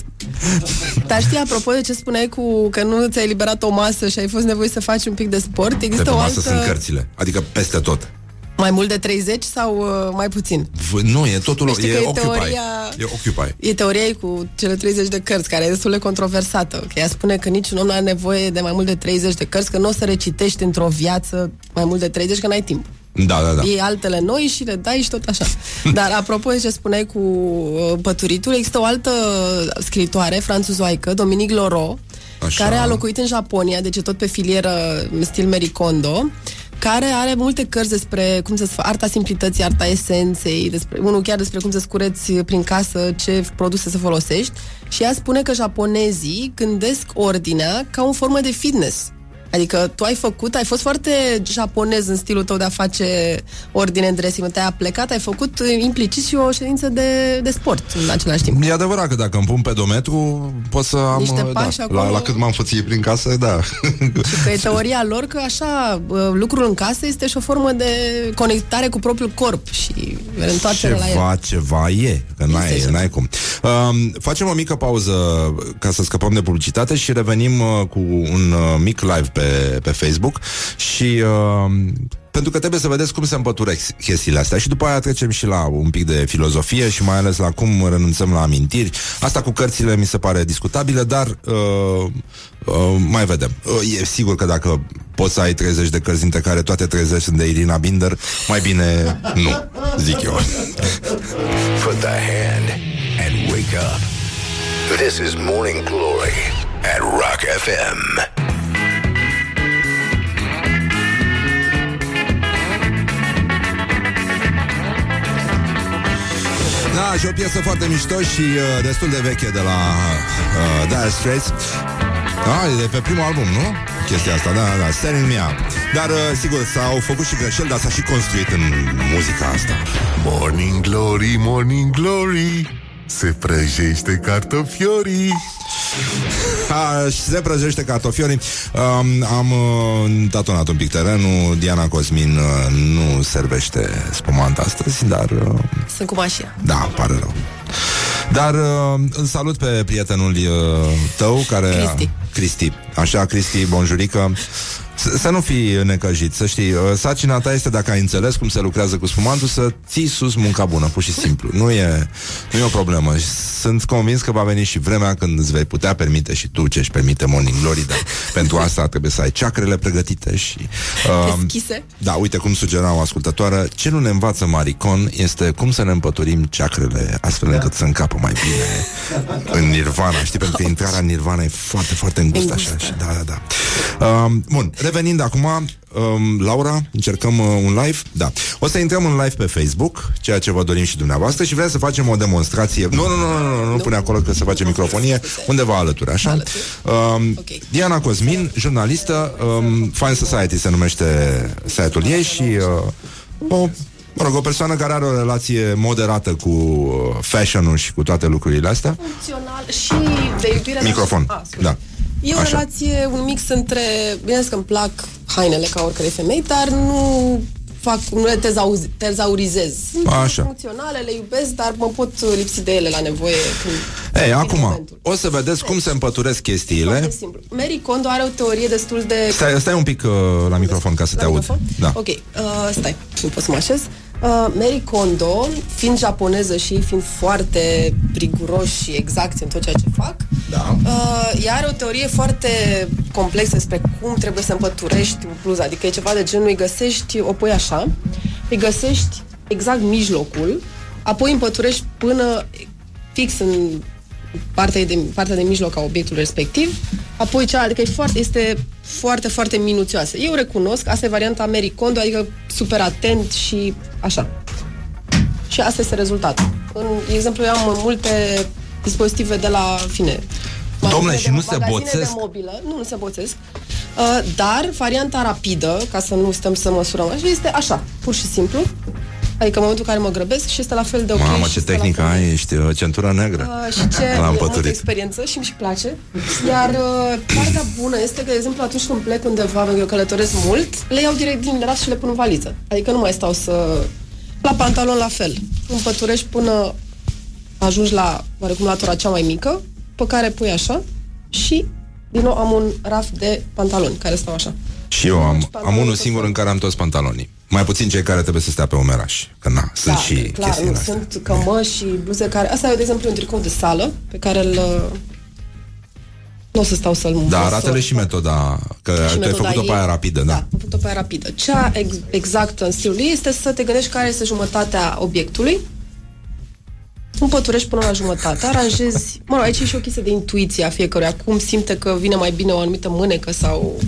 Dar știi, apropo de ce spuneai cu că nu ți-ai eliberat o masă și ai fost nevoie să faci un pic de sport, există de pe o masă altă... sunt cărțile, adică peste tot. Mai mult de 30 sau uh, mai puțin? V- nu, e totul, e, e Occupy. Teoria, e Occupy. E teoria cu cele 30 de cărți, care e destul de controversată. Că ea spune că niciun om nu are nevoie de mai mult de 30 de cărți, că nu o să recitești într-o viață mai mult de 30, că n-ai timp. Da, da, da. E altele noi și le dai și tot așa. Dar apropo de ce spuneai cu uh, păturitul, există o altă scritoare franțuzoaică, Dominique Loro, Așa. care a locuit în Japonia, deci tot pe filieră stil Mericondo care are multe cărți despre cum să arta simplității, arta esenței, despre, unul chiar despre cum să scureți prin casă ce produse să folosești și ea spune că japonezii gândesc ordinea ca o formă de fitness. Adică tu ai făcut, ai fost foarte japonez în stilul tău de a face ordine în dressing. Te-ai plecat, ai făcut implicit și o ședință de, de sport în același timp. E adevărat că dacă îmi pun pedometru, pot să am... Niște pași da, acolo... la, la cât m-am fățit prin casă, da. Și că e teoria lor că așa, lucrul în casă este și o formă de conectare cu propriul corp și întoarcere la el. Ceva e, că n-ai, n-ai cum. Um, facem o mică pauză ca să scăpăm de publicitate și revenim uh, cu un uh, mic live pe pe, Facebook și uh, pentru că trebuie să vedeți cum se împăturesc chestiile astea și după aia trecem și la un pic de filozofie și mai ales la cum renunțăm la amintiri. Asta cu cărțile mi se pare discutabilă, dar uh, uh, mai vedem. Uh, e sigur că dacă poți să ai 30 de cărți dintre care toate 30 sunt de Irina Binder, mai bine nu, zic eu. Put the hand and wake up. This is Morning Glory at Rock FM. Da, și o piesă foarte mișto și uh, destul de veche de la uh, Dire Straits. Da, e de pe primul album, nu? Chestia asta, da, da, Standing Me Up. Dar, uh, sigur, s-au făcut și greșeli, dar s-a și construit în muzica asta. Morning Glory, Morning Glory se prăjește cartofiorii Aș, și se prăjește cartofiorii um, Am uh, tatonat un pic terenul Diana Cosmin uh, nu servește spumant astăzi Dar uh, Sunt cu mașina Da, pare rău Dar uh, îl salut pe prietenul uh, tău care... Cristi. Cristi. Așa, Cristi, bonjurică. Să, să nu fii necăjit, să știi. uh, Sarcina ta este, dacă ai înțeles cum se lucrează cu spumantul, să ții sus munca bună, pur și simplu. Nu e, nu e o problemă. Sunt convins că va veni și vremea când îți vei putea permite și tu ce își permite Morning Glory, dar pentru asta trebuie să ai ceacrele pregătite și... Uh, Deschise. da, uite cum sugera o ascultătoare Ce nu ne învață Maricon este cum să ne împăturim ceacrele Astfel încât să încapă mai bine În nirvana, știi? Pentru că intrarea în nirvana e foarte, foarte îngustă așa și Da, da, da uh, Bun, revenind acum um, Laura, încercăm uh, un live Da, o să intrăm în live pe Facebook Ceea ce vă dorim și dumneavoastră Și vrem să facem o demonstrație Nu, nu, nu, nu, nu, nu pune acolo că se face microfonie Undeva alături, așa? Alături. Um, Ok. Diana Cosmin, jurnalistă, um, Fine Society se numește site-ul ei și uh, o, mă rog, o persoană care are o relație moderată cu uh, fashion-ul și cu toate lucrurile astea. Funcțional și de iubire. Microfon, Ah, scuze. da. E o Așa. relație, un mix între... Bine că îmi plac hainele ca oricărei femei, dar nu fac, nu le tezauzi, tezaurizez. Sunt Așa. funcționale, le iubesc, dar mă pot lipsi de ele la nevoie când Ei, vine acum, momentul. o să vedeți cum se împăturesc chestiile. Foarte simplu. Mary Kondo are o teorie destul de... Stai, stai un pic uh, la microfon ca să te La aud. microfon? Da. Ok, uh, stai, nu pot să mă așez. Uh, Mary Kondo, fiind japoneză și ei fiind foarte riguroși și exacti în tot ceea ce fac, Da. uh, ea are o teorie foarte complexă despre cum trebuie să împăturești un bluză. Adică e ceva de genul, îi găsești, o pui așa, îi găsești exact mijlocul, apoi împăturești până fix în partea de, partea de mijloc a obiectului respectiv, apoi cea, adică e foarte, este foarte, foarte minuțioasă. Eu recunosc, asta e varianta Americondo, adică super atent și așa. Și asta este rezultatul. În de exemplu, eu am multe dispozitive de la fine. Domnule, magazine și de- nu se magazine boțesc? De mobilă, nu, nu se boțesc. Uh, dar varianta rapidă, ca să nu stăm să măsurăm așa, este așa, pur și simplu. Adică în momentul în care mă grăbesc și este la fel de ok. Mamă, și ce este la tehnică fel de- ai, ești uh, centura negră. Uh, și ce L-am e multă împăturit. experiență și mi și place. Iar uh, partea bună este că, de exemplu, atunci când plec undeva, pentru că eu călătoresc mult, le iau direct din ras și le pun în valiză. Adică nu mai stau să... La pantalon la fel. Împăturești până ajungi la, oarecum, latura cea mai mică, pe care pui așa și, din nou, am un raf de pantaloni care stau așa. Și eu am, am pantaloni unul tot singur felul. în care am toți pantalonii. Mai puțin cei care trebuie să stea pe umeraș. Că na, sunt da, și clar, chestiile nu, astea. sunt cămăși și bluze care... Asta e, de exemplu, un tricou de sală pe care îl... uh, Nu o să stau să-l Da, măsor. arată-le și metoda, că Și tu ai metoda făcut-o pe ei. aia rapidă, da. Da, am făcut-o pe aia rapidă. Cea ex- exactă în stilul ei este să te gândești care este jumătatea obiectului, împăturești până la jumătate, aranjezi... Mă rog, aici e și o chestie de intuiție a fiecăruia, cum simte că vine mai bine o anumită mânecă sau...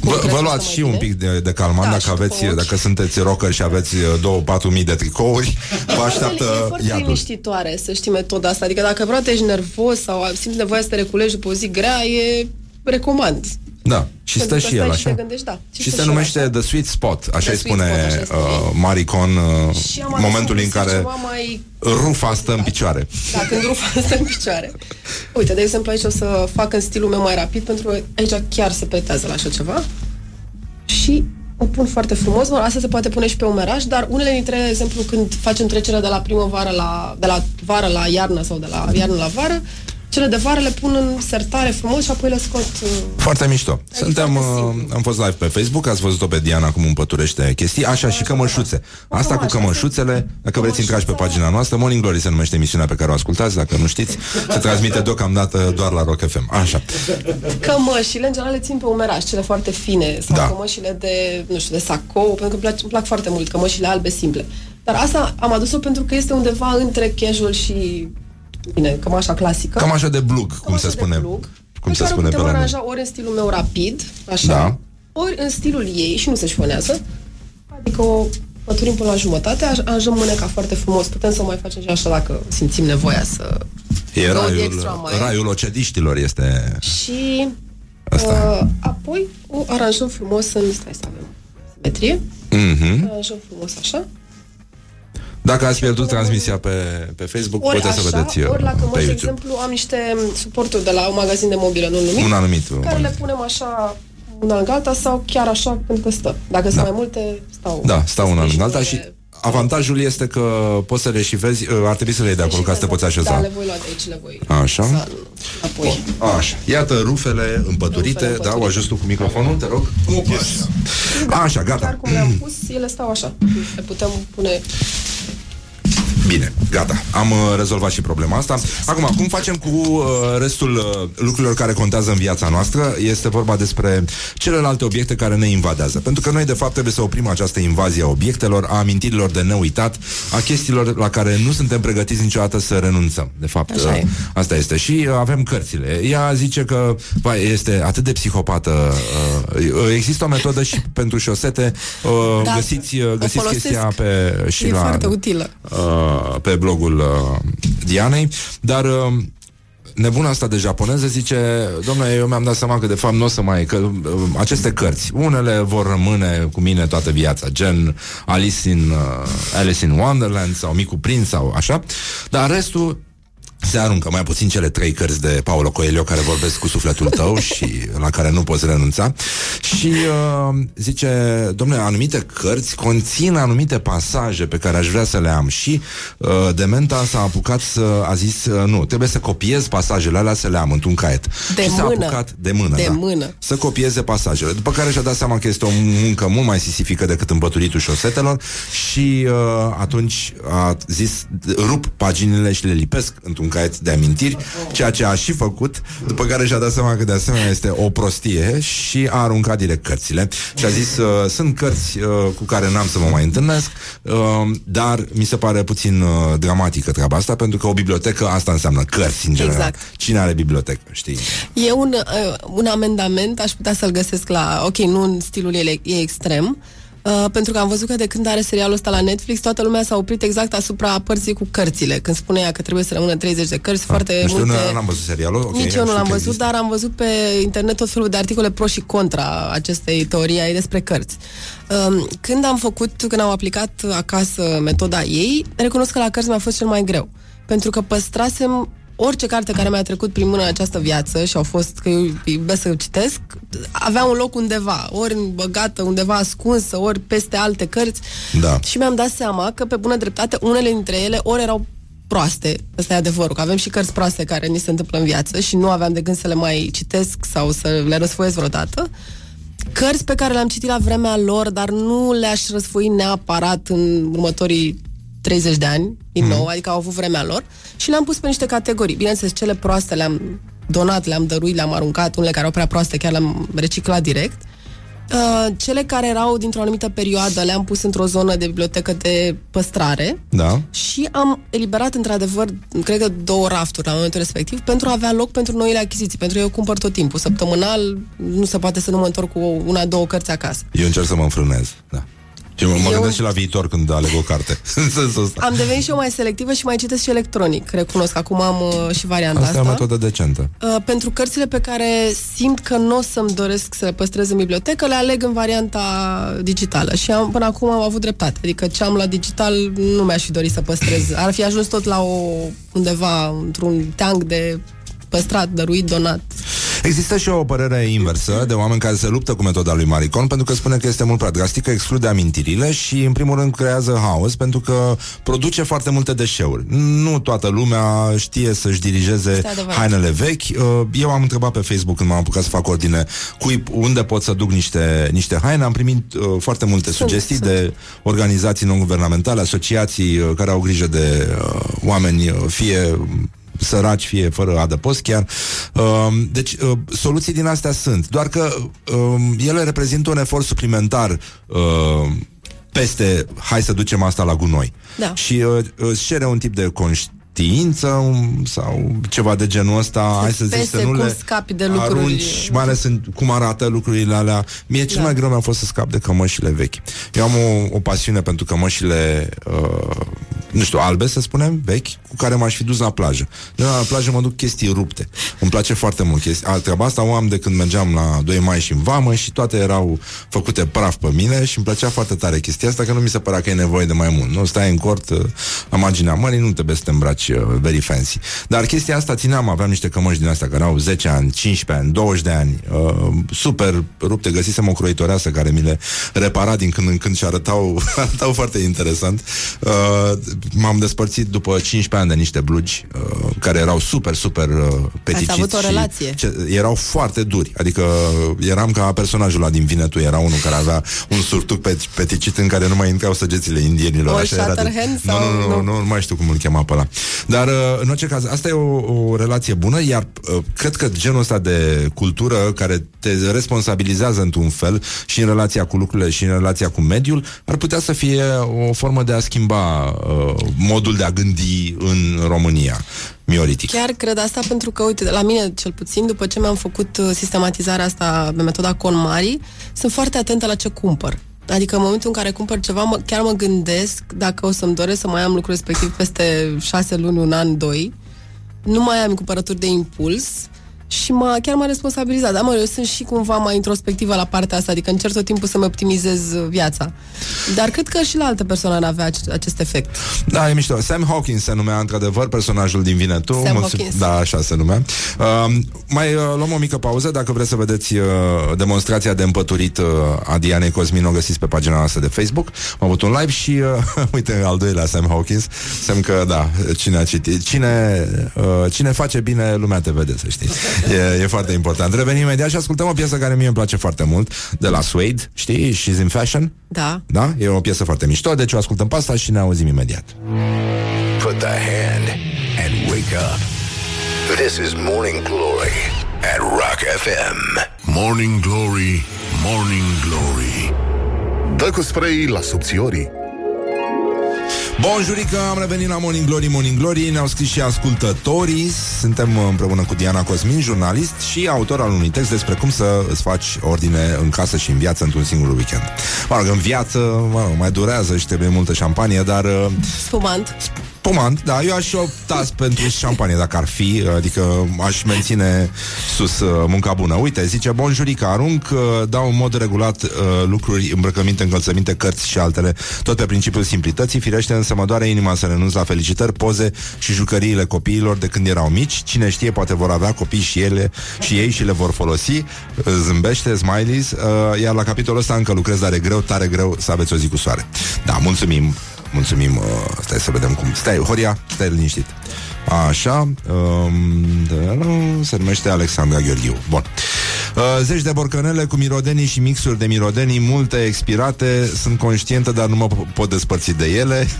cum Vă, crede vă că luați stă și mai un bine. pic de, de calmant Da, dacă și aveți, după ochi. dacă sunteți rocker și aveți uh, două, patru mii de tricouri, vă E așteaptă foarte iadul. liniștitoare să știi metoda asta. Adică dacă vreodată ești nervos sau simți nevoia să te reculegi după o zi grea, e recomand. Da, și Pentru stă că și el stai așa. și te gândești, da. Și Și stă se și el numește așa. The Sweet Spot, așa The îi Sweet spune Spot, așa spune uh, Maricon, uh, Și am adus momentul un în găsit care ceva mai rufa stă în picioare. Da, când rufa stă în picioare. Uite, de exemplu, aici o să fac în stilul meu mai rapid, pentru că aici chiar se pretează la așa ceva. Și o pun foarte frumos. Bun, asta se poate pune și pe umeraș, dar unele dintre, de exemplu, când facem trecerea de la primăvară la, de la vară la iarnă sau de la iarnă la vară, cele de vară le pun în sertare frumos și apoi le scot uh, Foarte mișto. Suntem, foarte uh, am fost live pe Facebook, ați văzut-o pe Diana cum împăturește chestii, așa și cămășuțe. Asta cu cămășă, cămășuțele, dacă vreți intrați pe pagina noastră, Morning Glory se numește emisiunea pe care o ascultați, dacă nu știți, se transmite deocamdată doar la Rock FM. Așa. Cămășile, în general, le țin pe umeraș, cele foarte fine, sau Da. da. cămășile de, nu știu, de sacou, pentru că îmi plac, îmi plac foarte mult cămășile albe simple. Dar asta am adus-o pentru că este undeva între casual și, bine, cămașa clasică. Cam așa de blug, cum Cămașa se de spune. plug, Cum pe se care o spune pe putem la noi. aranja ori în stilul meu rapid, așa, Da. ori în stilul ei și nu se șfonează. Adică o păturim până la jumătate, aj- aranjăm mâneca foarte frumos. Putem să o mai facem și așa dacă simțim nevoia să... E Go the raiul, extra mile. raiul ocediștilor este... Și Asta. uh, apoi o aranjăm frumos în... Stai să avem simetrie. Mhm. Aranjăm frumos așa. Dacă ați pierdut transmisia pe, pe Facebook, Ori puteți așa, să vedeți uh, ori la pe cămăși, de YouTube. exemplu, am niște suporturi de la un magazin de mobilă, nu numit, Un anumit care moment. le punem așa una lângă alta sau chiar așa pentru că stă. Dacă sunt mai multe, stau. Da, stau una lângă alta și sprijinul avantajul este că poți să le și vezi, uh, ar trebui să le iei de acolo ca să te poți așeza. Da, le voi lua de aici, le voi. Așa. Să, apoi. Așa. Iată rufele împăturite, Rufele da, o ajut tu cu microfonul, te rog. Yes. Așa, Dar gata. cum le-am pus, ele stau așa. Le putem pune... Bine, gata. Am uh, rezolvat și problema asta. Acum, cum facem cu uh, restul uh, lucrurilor care contează în viața noastră? Este vorba despre celelalte obiecte care ne invadează. Pentru că noi, de fapt, trebuie să oprim această invazie a obiectelor, a amintirilor de neuitat, a chestiilor la care nu suntem pregătiți niciodată să renunțăm. De fapt, Așa e. asta este. Și uh, avem cărțile. Ea zice că vai, este atât de psihopată. Uh, uh, există o metodă și pentru șosete. Uh, Da, găsiți uh, o găsiți folosesc. chestia pe și E la foarte utilă. uh, pe blogul uh, Dianei, dar uh, nebuna asta de japoneză zice, domnule, eu mi-am dat seama că de fapt nu o să mai, că uh, aceste cărți, unele vor rămâne cu mine toată viața, gen Alice in, uh, Alice in Wonderland sau Micul Prinț sau așa, dar restul se aruncă mai puțin cele trei cărți de Paulo Coelho care vorbesc cu sufletul tău și la care nu poți renunța. Și uh, zice, domnule, anumite cărți conțin anumite pasaje pe care aș vrea să le am și uh, Dementa s-a apucat să a zis, uh, nu, trebuie să copiez pasajele alea să le am într-un caiet. De și s-a mână. apucat de mână, De da, mână. să copieze pasajele. După care și-a dat seama că este o muncă mult mai sisifică decât îmbăturitul șosetelor și uh, atunci a zis rup paginile și le lipesc într-un caiet de amintiri, ceea ce a și făcut, după care și-a dat seama că de asemenea este o prostie și a aruncat direct cărțile și a zis uh, sunt cărți uh, cu care n-am să mă mai întâlnesc, uh, dar mi se pare puțin uh, dramatică treaba asta, pentru că o bibliotecă asta înseamnă cărți în general. Exact. Cine are bibliotecă, știi? E un, uh, un amendament, aș putea să-l găsesc la... Ok, nu în stilul ei, e extrem, uh, pentru că am văzut că de când are serialul ăsta la Netflix, toată lumea s-a oprit exact asupra părții cu cărțile. Când spune ea că trebuie să rămână 30 de cărți, foarte nu știu, multe... nu, n-am văzut serialul. ok, Nici eu nu știu l-am că văzut, există. dar am văzut pe internet tot felul de articole pro și contra acestei teorii ai despre cărți. Um, Când am făcut, când am aplicat acasă metoda ei, recunosc că la cărți mi-a fost cel mai greu. Pentru că păstrasem orice carte care mi-a trecut prin mână în această viață și au fost că eu iubesc să citesc, avea un loc undeva, ori băgată undeva ascunsă, ori peste alte cărți. Da. Și mi-am dat seama că, pe bună dreptate, unele dintre ele ori erau proaste, ăsta e adevărul, că avem și cărți proaste care ni se întâmplă în viață și nu aveam de gând să le mai citesc sau să le răsfoiesc vreodată. Cărți pe care le-am citit la vremea lor, dar nu le-aș răsfoi neapărat în următorii 30 de ani, din nou, adică au avut vremea lor, și le-am pus pe niște categorii. Bineînțeles, cele proaste le-am donat, le-am dăruit, le-am aruncat, unele care au prea proaste chiar le-am reciclat direct. Uh, cele care erau dintr-o anumită perioadă le-am pus într-o zonă de bibliotecă de păstrare Da. și am eliberat într-adevăr, cred că două rafturi la momentul respectiv pentru a avea loc pentru noile achiziții, pentru că eu cumpăr tot timpul, săptămânal, nu se poate să nu mă întorc cu una, două cărți acasă. Eu încerc să mă înfrânez, da. Și mă, mă Eu- gândesc și la viitor când aleg o carte. În sensul ăsta. Am devenit și eu mai selectivă și mai citesc și electronic, recunosc, acum am uh, și varianta Asta e asta. o metodă decentă. Uh, pentru cărțile pe care simt că nu o să-mi doresc să le păstrez în bibliotecă, le aleg în varianta digitală. Și am, până acum am avut dreptate. Adică ce am la digital nu mi-aș fi dorit să păstrez. Ar fi ajuns tot la o, undeva, într-un teanc de păstrat, dăruit, donat. Există și o părere inversă de oameni care se luptă cu metoda lui Maricon pentru că spune că este mult prea drastică, exclude amintirile și în primul rând creează haos pentru că produce foarte multe deșeuri. Nu toată lumea știe să-și dirigeze Este adevărat. hainele vechi. Uh, Eu am întrebat pe Facebook când m-am apucat să fac ordine cui, unde pot să duc niște, niște haine. Am primit uh, foarte multe Sunt, sugestii sunt. de organizații non-guvernamentale, asociații uh, care au grijă de uh, oameni, uh, fie săraci, fie fără adăpost chiar. Uh, deci, uh, soluții din astea sunt, doar că uh, ele reprezintă un efort suplimentar uh, peste hai să ducem asta la gunoi. Da. Și uh, îți cere un tip de conștiință um, sau ceva de genul ăsta, hai să zici pese să nu cum le scapi de lucruri. arunci, mai ales în, cum arată lucrurile alea. Mie cel Da. mai greu mi-a fost să scap de cămășile vechi. Eu am o, o pasiune pentru cămășile, uh, nu știu, albe, să spunem, vechi, cu care m-aș fi dus la plajă. De la plajă mă duc chestii rupte. Îmi place foarte mult chestii. A, treaba asta o am de când mergeam la 2 mai și în vamă și toate erau făcute praf pe mine și îmi plăcea foarte tare chestia asta că nu mi se părea că e nevoie de mai mult. Nu stai în cort uh, la marginea mării, nu trebuie să te îmbraci uh, very fancy. Dar chestia asta țineam, aveam niște cămăși din astea care au 10 ani, 15 ani, 20 de ani, uh, super rupte, găsisem o croitoreasă care mi le repara din când în când și arătau, arătau foarte interesant. Uh, m-am despărțit după 15 ani de niște blugi uh, care erau super, super uh, peticiți. Ați avut o relație. Ce, erau foarte duri. Adică eram ca personajul ăla din Vinetu, era unul care avea un surtuc pe, peticit în care nu mai intrau săgețile indienilor. All Așa era de... sau... Nu, nu, nu, nu, nu mai știu cum îl chema pe ăla. Dar, uh, în orice caz, asta e o, o relație bună, iar uh, cred că genul ăsta de cultură care te responsabilizează într-un fel și în relația cu lucrurile și în relația cu mediul, ar putea să fie o formă de a schimba uh, modul de a gândi în România. Mioritic. Chiar cred asta pentru că, uite, la mine cel puțin, după ce mi-am făcut uh, sistematizarea asta pe metoda KonMari, sunt foarte atentă la ce cumpăr. Adică în momentul în care cumpăr ceva, mă, chiar mă gândesc dacă o să-mi doresc să mai am lucrul respectiv peste șase luni, un an, doi. Nu mai am cumpărături de impuls și mă, chiar m-a responsabilizat. Da, mă, eu sunt și cumva mai introspectivă la partea asta, adică încerc tot timpul să-mi optimizez viața. Dar cred că și la alte persoane ar avea acest, acest efect. Da, e mișto. Sam Hawkins se numea într-adevăr personajul din Vinetu. Sam Mulțum- Hawkins. Da, așa se numea. Uh, mai uh, luăm o mică pauză. Dacă vreți să vedeți uh, demonstrația de împăturit uh, a Dianei Cosmin, o găsiți pe pagina noastră de Facebook. Am avut un live și, uh, uite, al doilea Sam Hawkins. Semn că, da, cine a citit. Cine, uh, cine face bine, lumea te vede, să știi. E, e foarte important. Revenim imediat și ascultăm o piesă care mie îmi place foarte mult, de la Suede, știi? She's in Fashion. Da. Da? E o piesă foarte mișto, deci o ascultăm pe asta și ne auzim imediat. Put the hand and wake up. This is Morning Glory at Rock FM. Morning Glory, Morning Glory Dă cu spray la subțiorii Bun, am revenit la Morning Glory, Morning Glory. Ne-au scris și ascultătorii. Suntem împreună cu Diana Cosmin, jurnalist Și autor al unui text despre cum să îți faci ordine în casă și în viață Într-un singur weekend. Mă rog, în viață, mă rog, mai durează și trebuie multă șampanie Dar uh, Spumant. Pomant, da, eu aș opta pentru șampanie dacă ar fi, adică aș menține sus uh, munca bună. Uite, zice, bonjurica, arunc, uh, dau în mod regulat uh, lucruri, îmbrăcăminte, încălțăminte, cărți și altele, tot pe principiul simplității, firește însă mă doare inima să renunț la felicitări, poze și jucăriile copiilor de când erau mici. Cine știe, poate vor avea copii și ele și ei și le vor folosi. Uh, Zâmbește, smileys, uh, iar la capitolul ăsta încă lucrez, dar e greu, tare greu să aveți o zi cu soare. Da, mulțumim Mulțumim, uh, stai să vedem cum Stai, Horia, stai liniștit Așa um, Se numește Alexandra Gheorghiu. Bun. Uh, Zeci de borcanele cu mirodenii și mixuri de mirodenii Multe expirate Sunt conștientă, dar nu mă po- pot despărți de ele.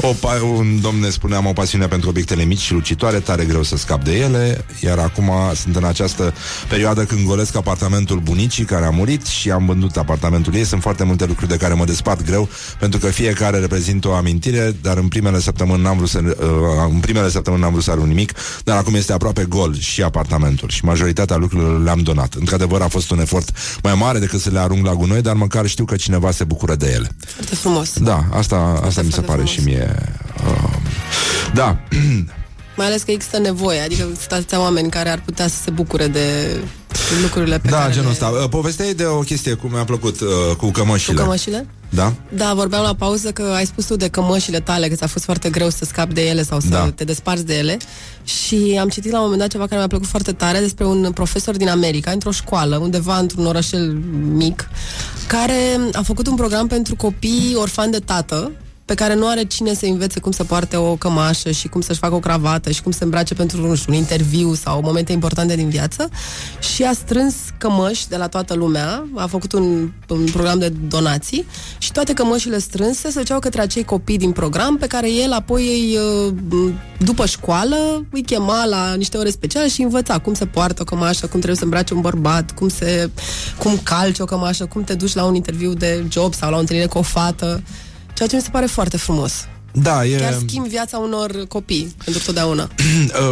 O, pa- Un domn ne spune Am o pasiune pentru obiectele mici și lucitoare Tare greu să scap de ele. Iar acum sunt în această perioadă Când golesc apartamentul bunicii care a murit Și am vândut apartamentul ei. Sunt foarte multe lucruri de care mă despart greu Pentru că fiecare reprezintă o amintire Dar în primele săptămâni n-am vrut să, uh, În primele săptămâni n-am vrut să arunc nimic Dar acum este aproape gol și apartamentul Și majoritatea lucrurilor le-am donat Într-adevăr a fost un efort mai mare decât să le arunc la gunoi Dar măcar știu că cineva se bucură de ele Foarte frumos. Da, asta, asta mi se foarte pare frumos. și mie uh, Da, Mai ales că există nevoie, adică sunt atâția oameni care ar putea să se bucure de lucrurile pe da, care genul le... ăsta uh, Povestea e de o chestie cum mi-a plăcut uh, Cu cămășile Cu cămășile? Da? Da, vorbeam la pauză că ai spus tu de cămășile tale, că ți-a fost foarte greu să scapi de ele sau să Da. te desparți de ele. Și am citit la un moment dat ceva care mi-a plăcut foarte tare despre un profesor din America, într-o școală, undeva într-un orășel mic, care a făcut un program pentru copii orfani de tată, pe care nu are cine să învețe cum să poarte o cămașă și cum să-și facă o cravată și cum să se îmbrace pentru, nu știu, un interviu sau momente importante din viață și a strâns cămăși de la toată lumea, a făcut un, un program de donații și toate cămășile strânse se duceau către acei copii din program pe care el apoi ei, uh, după școală îi chema la niște ore speciale și învăța cum se poartă o cămașă, cum trebuie să îmbrace un bărbat, cum, se, cum calci o cămașă, cum te duci la un interviu de job sau la o întâlnire cu o fată. Ceea ce mi se pare foarte frumos. Da, e... Chiar schimb viața unor copii pentru totdeauna.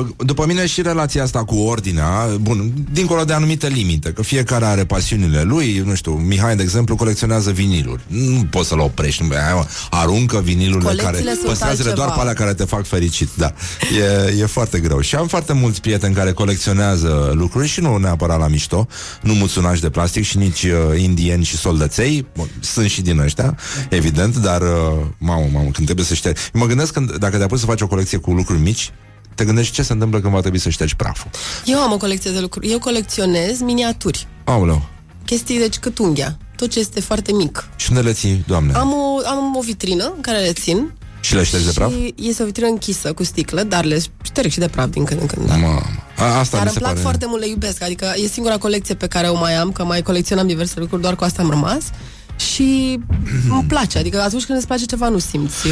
Uh, după mine și relația asta cu ordinea, bun, dincolo de anumite limite, că fiecare are pasiunile lui, nu știu, Mihai, de exemplu, colecționează viniluri. Nu poți să-l oprești, nu, aruncă vinilurile care păstrează doar pe alea care te fac fericit, da. E, e foarte greu. Și am foarte mulți prieteni care colecționează lucruri și nu neapărat la mișto, nu muțunași de plastic și nici uh, indieni și soldăței, bun, sunt și din ăștia, evident, dar, uh, mamă, mamă, când trebuie să ștergi. Mă gândesc când, dacă te-ai pus să faci o colecție cu lucruri mici, te gândești ce se întâmplă când va trebui să ștergi praful. Eu am o colecție de lucruri. Eu colecționez miniaturi. Aoleu. Chestii, deci cât unghia. Tot ce este foarte mic. Și unde le ții, doamne? Am o, am o vitrină în care le țin. Și le ștergi de praf? este o vitrină închisă cu sticlă, dar le șterg și de praf din când în când. Da. Mamă. A, asta dar mi îmi plac pare... foarte mult, le iubesc. Adică e singura colecție pe care o mai am, că mai colecționam diverse lucruri, doar cu asta am rămas și îmi place. Adică atunci când îți place ceva, nu simți.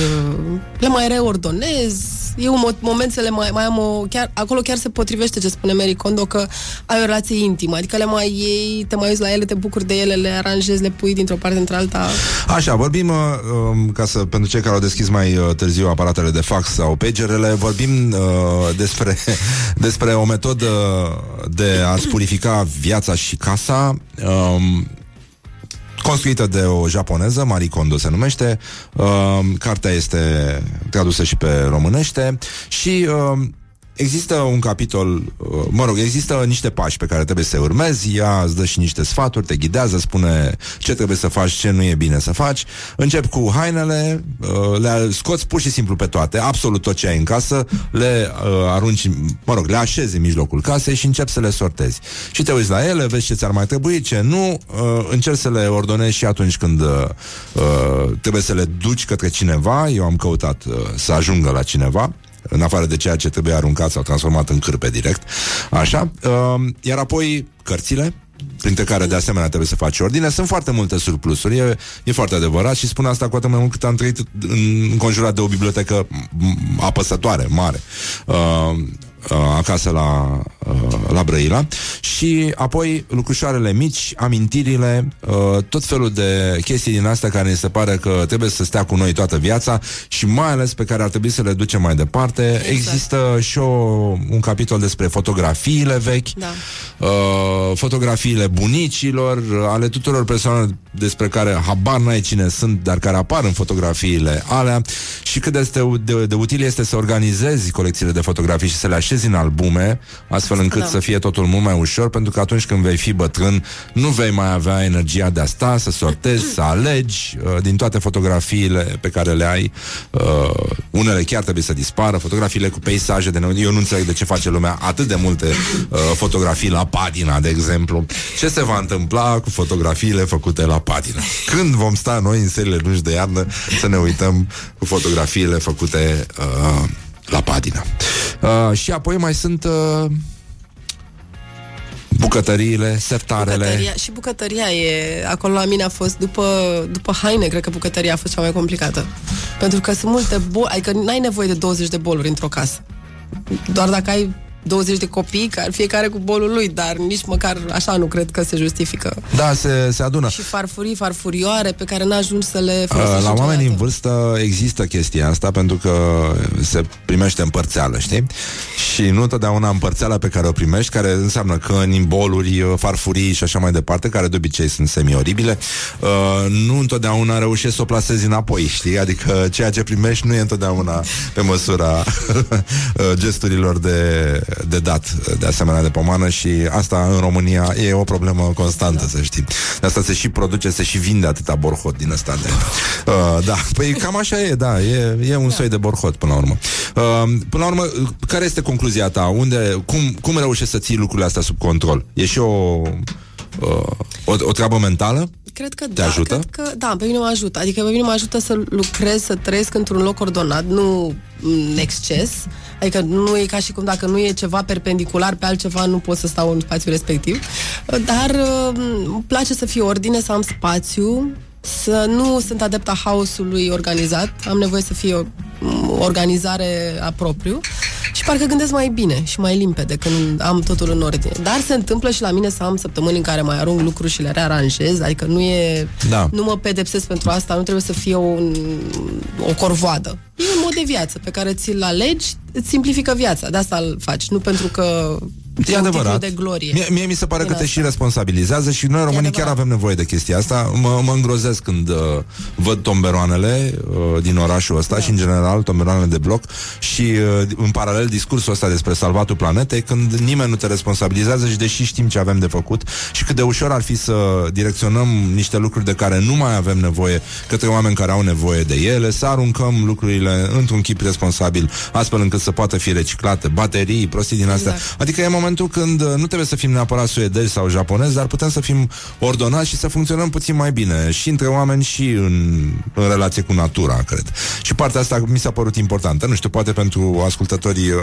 Le mai reordonez, e un moment să le mai, mai am o... Chiar, acolo chiar se potrivește ce spune Mary Kondo, că ai o relație intimă. Adică le mai iei, te mai uiți la ele, te bucuri de ele, le aranjezi, le pui dintr-o parte într-alta. Așa, vorbim, uh, um, ca să, pentru cei care au deschis mai uh, târziu aparatele de fax sau pagerele, vorbim uh, despre, despre o metodă de a-ți purifica viața și casa um, construită de o japoneză, Marie Kondo se numește. Uh, cartea este tradusă și pe românește și uh, Există un capitol, uh, mă rog, există niște pași pe care trebuie să urmezi, ea îți dă și niște sfaturi, te ghidează, spune ce trebuie să faci, ce nu e bine să faci. Încep cu hainele, uh, le scoți pur și simplu pe toate, absolut tot ce ai în casă, le uh, arunci, mă rog, le așezi în mijlocul casei și începi să le sortezi. Și te uiți la ele, vezi ce ți-ar mai trebui, ce nu, încerci să le ordonezi și atunci când trebuie să le duci către cineva, eu am căutat să ajungă la cineva, în afară de ceea ce trebuie aruncat sau transformat în cârpe direct. Așa. Uh, iar apoi cărțile, printre care de asemenea trebuie să faci ordine. Sunt foarte multe surplusuri, e, e foarte adevărat și spun asta cu atât mai mult cât am trăit înconjurat de o bibliotecă apăsătoare, mare. Uh, uh, acasă la, uh, la Brăila și apoi lucrușoarele mici, amintirile, uh, tot felul de chestii din astea care ne se pare că trebuie să stea cu noi toată viața și mai ales pe care ar trebui să le ducem mai departe. Exact. Există și o, un capitol despre fotografiile vechi, da. uh, fotografiile bunicilor, ale tuturor persoanelor despre care habar n-ai cine sunt, dar care apar în fotografiile alea și cât de, de, de util este să organizezi colecțiile de fotografii și să le așezi în albume, astfel încât da. să fie totul mult mai ușor, pentru că atunci când vei fi bătrân, nu vei mai avea energia de a sta, să sortezi, să alegi uh, din toate fotografiile pe care le ai. Uh, unele chiar trebuie să dispară, fotografiile cu peisaje de Eu nu înțeleg de ce face lumea atât de multe uh, fotografii la patina, de exemplu. Ce se va întâmpla cu fotografiile făcute la patina? Când vom sta noi în seriile lungi de iarnă să ne uităm cu fotografiile făcute uh, la patina. Uh, și apoi mai sunt uh, bucătăriile, sertarele. Bucătăria, și bucătăria e... Acolo la mine a fost, după, după haine, cred că bucătăria a fost cea mai complicată. Pentru că sunt multe boli, adică n-ai nevoie de 20 de boluri într-o casă. Doar dacă ai 20 de copii, care fiecare cu bolul lui, dar nici măcar așa nu cred că se justifică. Da, se, se adună. Și farfurii, farfurioare pe care n-ajungi să le folosești La oameni în vârstă există chestia asta pentru că se primește împărțeală, știi? Și nu totdeauna împărțeala pe care o primești, care înseamnă căni, boluri, farfurii și așa mai departe, care de obicei sunt semi-oribile, uh, nu întotdeauna reușești să o plasezi înapoi, știi? Adică ceea ce primești nu e întotdeauna pe măsura gesturilor de de dat de asemenea de pomană și asta în România e o problemă constantă, da. să știi. De asta se și produce, se și vinde atâta borhot din ăsta de... Uh, da, păi cam așa e, da, e, e un da. soi de borhot până la urmă. Uh, până la urmă, care este concluzia ta? Unde, cum, cum reușești să ții lucrurile astea sub control? E și o... Uh, o, o treabă mentală? Cred că Te da, ajută? Cred că, da, pe mine mă ajută. Adică pe mine mă ajută să lucrez, să trăiesc într-un loc ordonat, nu în exces. Adică nu e ca și cum dacă nu e ceva perpendicular pe altceva, nu pot să stau în spațiul respectiv. Dar uh, îmi place să fie ordine, să am spațiu, să nu sunt adepta haosului organizat, am nevoie să fie o organizare a propriu și parcă gândesc mai bine și mai limpede când am totul în ordine. Dar se întâmplă și la mine să am săptămâni în care mai arunc lucruri și le rearanjez, adică nu e... Da. Nu mă pedepsesc pentru asta, nu trebuie să fie un, o corvoadă. E un mod de viață pe care ți-l alegi, îți simplifică viața. De asta îl faci, nu pentru că E adevărat. de glorie. Mie, mie mi se pare Din că te asta. și responsabilizează și noi românii chiar avem nevoie de chestia asta. Mă, mă îngrozesc când uh, văd tomberoanele uh, din orașul ăsta da. și în general tomberoanele de bloc și uh, în paralel discursul ăsta despre salvatul planetei când nimeni nu te responsabilizează și deși știm ce avem de făcut și cât de ușor ar fi să direcționăm niște lucruri de care nu mai avem nevoie către oameni care au nevoie de ele, să aruncăm lucrurile într-un chip responsabil astfel încât să poată fi reciclate, baterii, prostii din astea. Exact. Adică e momentul când uh, nu trebuie să fim neapărat suedezi sau japonezi, dar putem să fim ordonați și să funcționăm puțin mai bine și între oameni și în, în relație cu natura, cred. Și partea asta mi s-a părut importantă. Nu știu, poate pentru ascultătorii uh,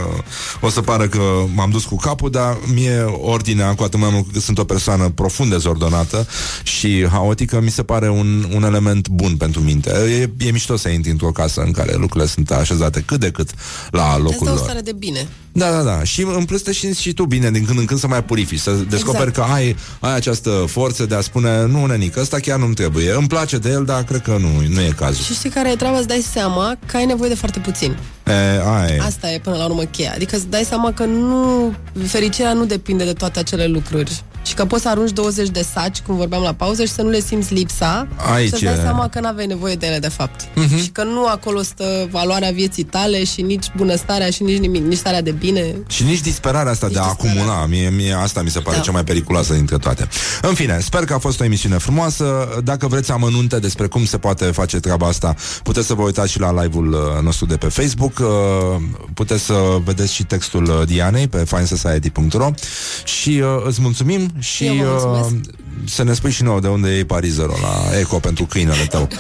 o să pară că m-am dus cu capul, dar mie ordinea, cu atât mai mult că sunt o persoană profund dezordonată și haotică, mi se pare un, un element bun pentru minte. E, e mișto să intri într-o casă în care lucrurile sunt așezate cât de cât la locul Asta e o lor. stare de bine. Da, da, da. Și în plus te simți și tu bine din când în când să mai purifici, să descoperi Exact. că ai, ai această forță de a spune nu, nenică, ăsta chiar nu-mi trebuie. Îmi place de el, dar cred că nu, nu e cazul. Și știi care e treaba? Îți dai seama că ai nevoie de foarte puțin. E, ai. Asta e până la urmă cheia. Adică îți dai seama că nu fericirea nu depinde de toate acele lucruri. Și că poți să arunci 20 de saci, cum vorbeam la pauză, și să nu le simți lipsa Aici și să-ți dai e. seama că n-aveai nevoie de ele, de fapt. Mhm. Și că nu acolo stă valoarea vieții tale și nici bunăstarea și nici nimic, nici starea de bine. Și nici disperarea asta de a acumula Mie, mie asta mi se pare Da. cea mai periculoasă dintre toate În fine, sper că a fost o emisiune frumoasă Dacă vreți amănunte despre cum se poate face treaba asta Puteți să vă uitați și la live-ul uh, nostru de pe Facebook uh, Puteți să vedeți și textul uh, Dianei Pe finesociety.ro Și uh, îți mulțumim Și Eu vă mulțumesc. uh, să ne spui și nouă De unde iei parizerul la Eco pentru câinele tău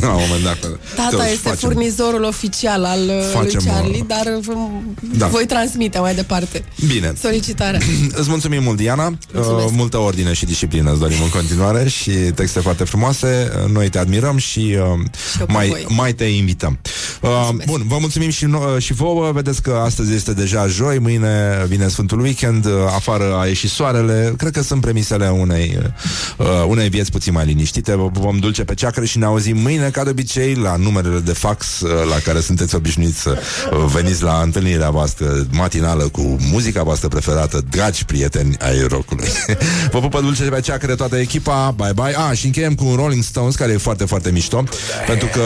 La un moment dat că- Tata că își este facem. furnizorul oficial al uh, Facem, lui Charlie, uh, dar v- da. voi transmite mai departe Bine. solicitarea. Îți mulțumim mult, Diana. Uh, Mulțumesc. multă ordine și disciplină îți dorim în continuare și texte foarte frumoase. Uh, Noi te admirăm și, uh, eu pe mai, voi. mai te invităm. Uh, bun, vă mulțumim și, no- și vouă. Vedeți că astăzi este deja joi, mâine vine Sfântul Weekend, uh, afară a ieșit soarele. Cred că sunt premisele unei, uh, unei vieți puțin mai liniștite. Vă vom dulce pe ceacră și ne auzim mâine, ca de obicei, la numerele de fax uh, la care sunteți obișnuiți să uh, veniți la întâlnirea voastră matinală cu muzica voastră preferată, dragi prieteni ai rockului. Vă pupă dulce pe ceacră toată echipa, bye bye. Ah, și încheiem cu un Rolling Stones care e foarte, foarte mișto, pentru că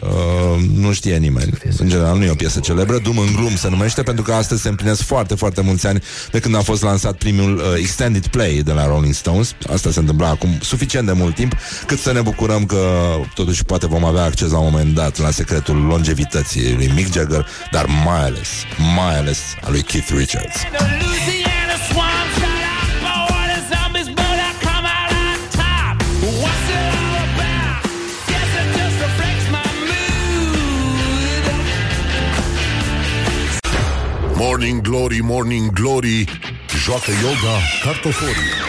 uh, nu știe nimeni. În general nu e o piesă celebră, Dum în glum se numește, pentru că astăzi se împlinesc foarte, foarte mulți ani de când a fost lansat primul uh, extended play de la Rolling Stones. Asta se întâmpla acum suficient de mult timp, cât să ne bucurăm că totuși poate vom avea acces la un moment dat la secretul longevității lui Mick Jagger, dar mai ales, mai ales a lui Keith Richards. Louisiana swans got out bored as zombies, but I come out on top. What's it all about? Guess it just reflects my mood. Morning Glory, Morning Glory Joacă yoga cartoforii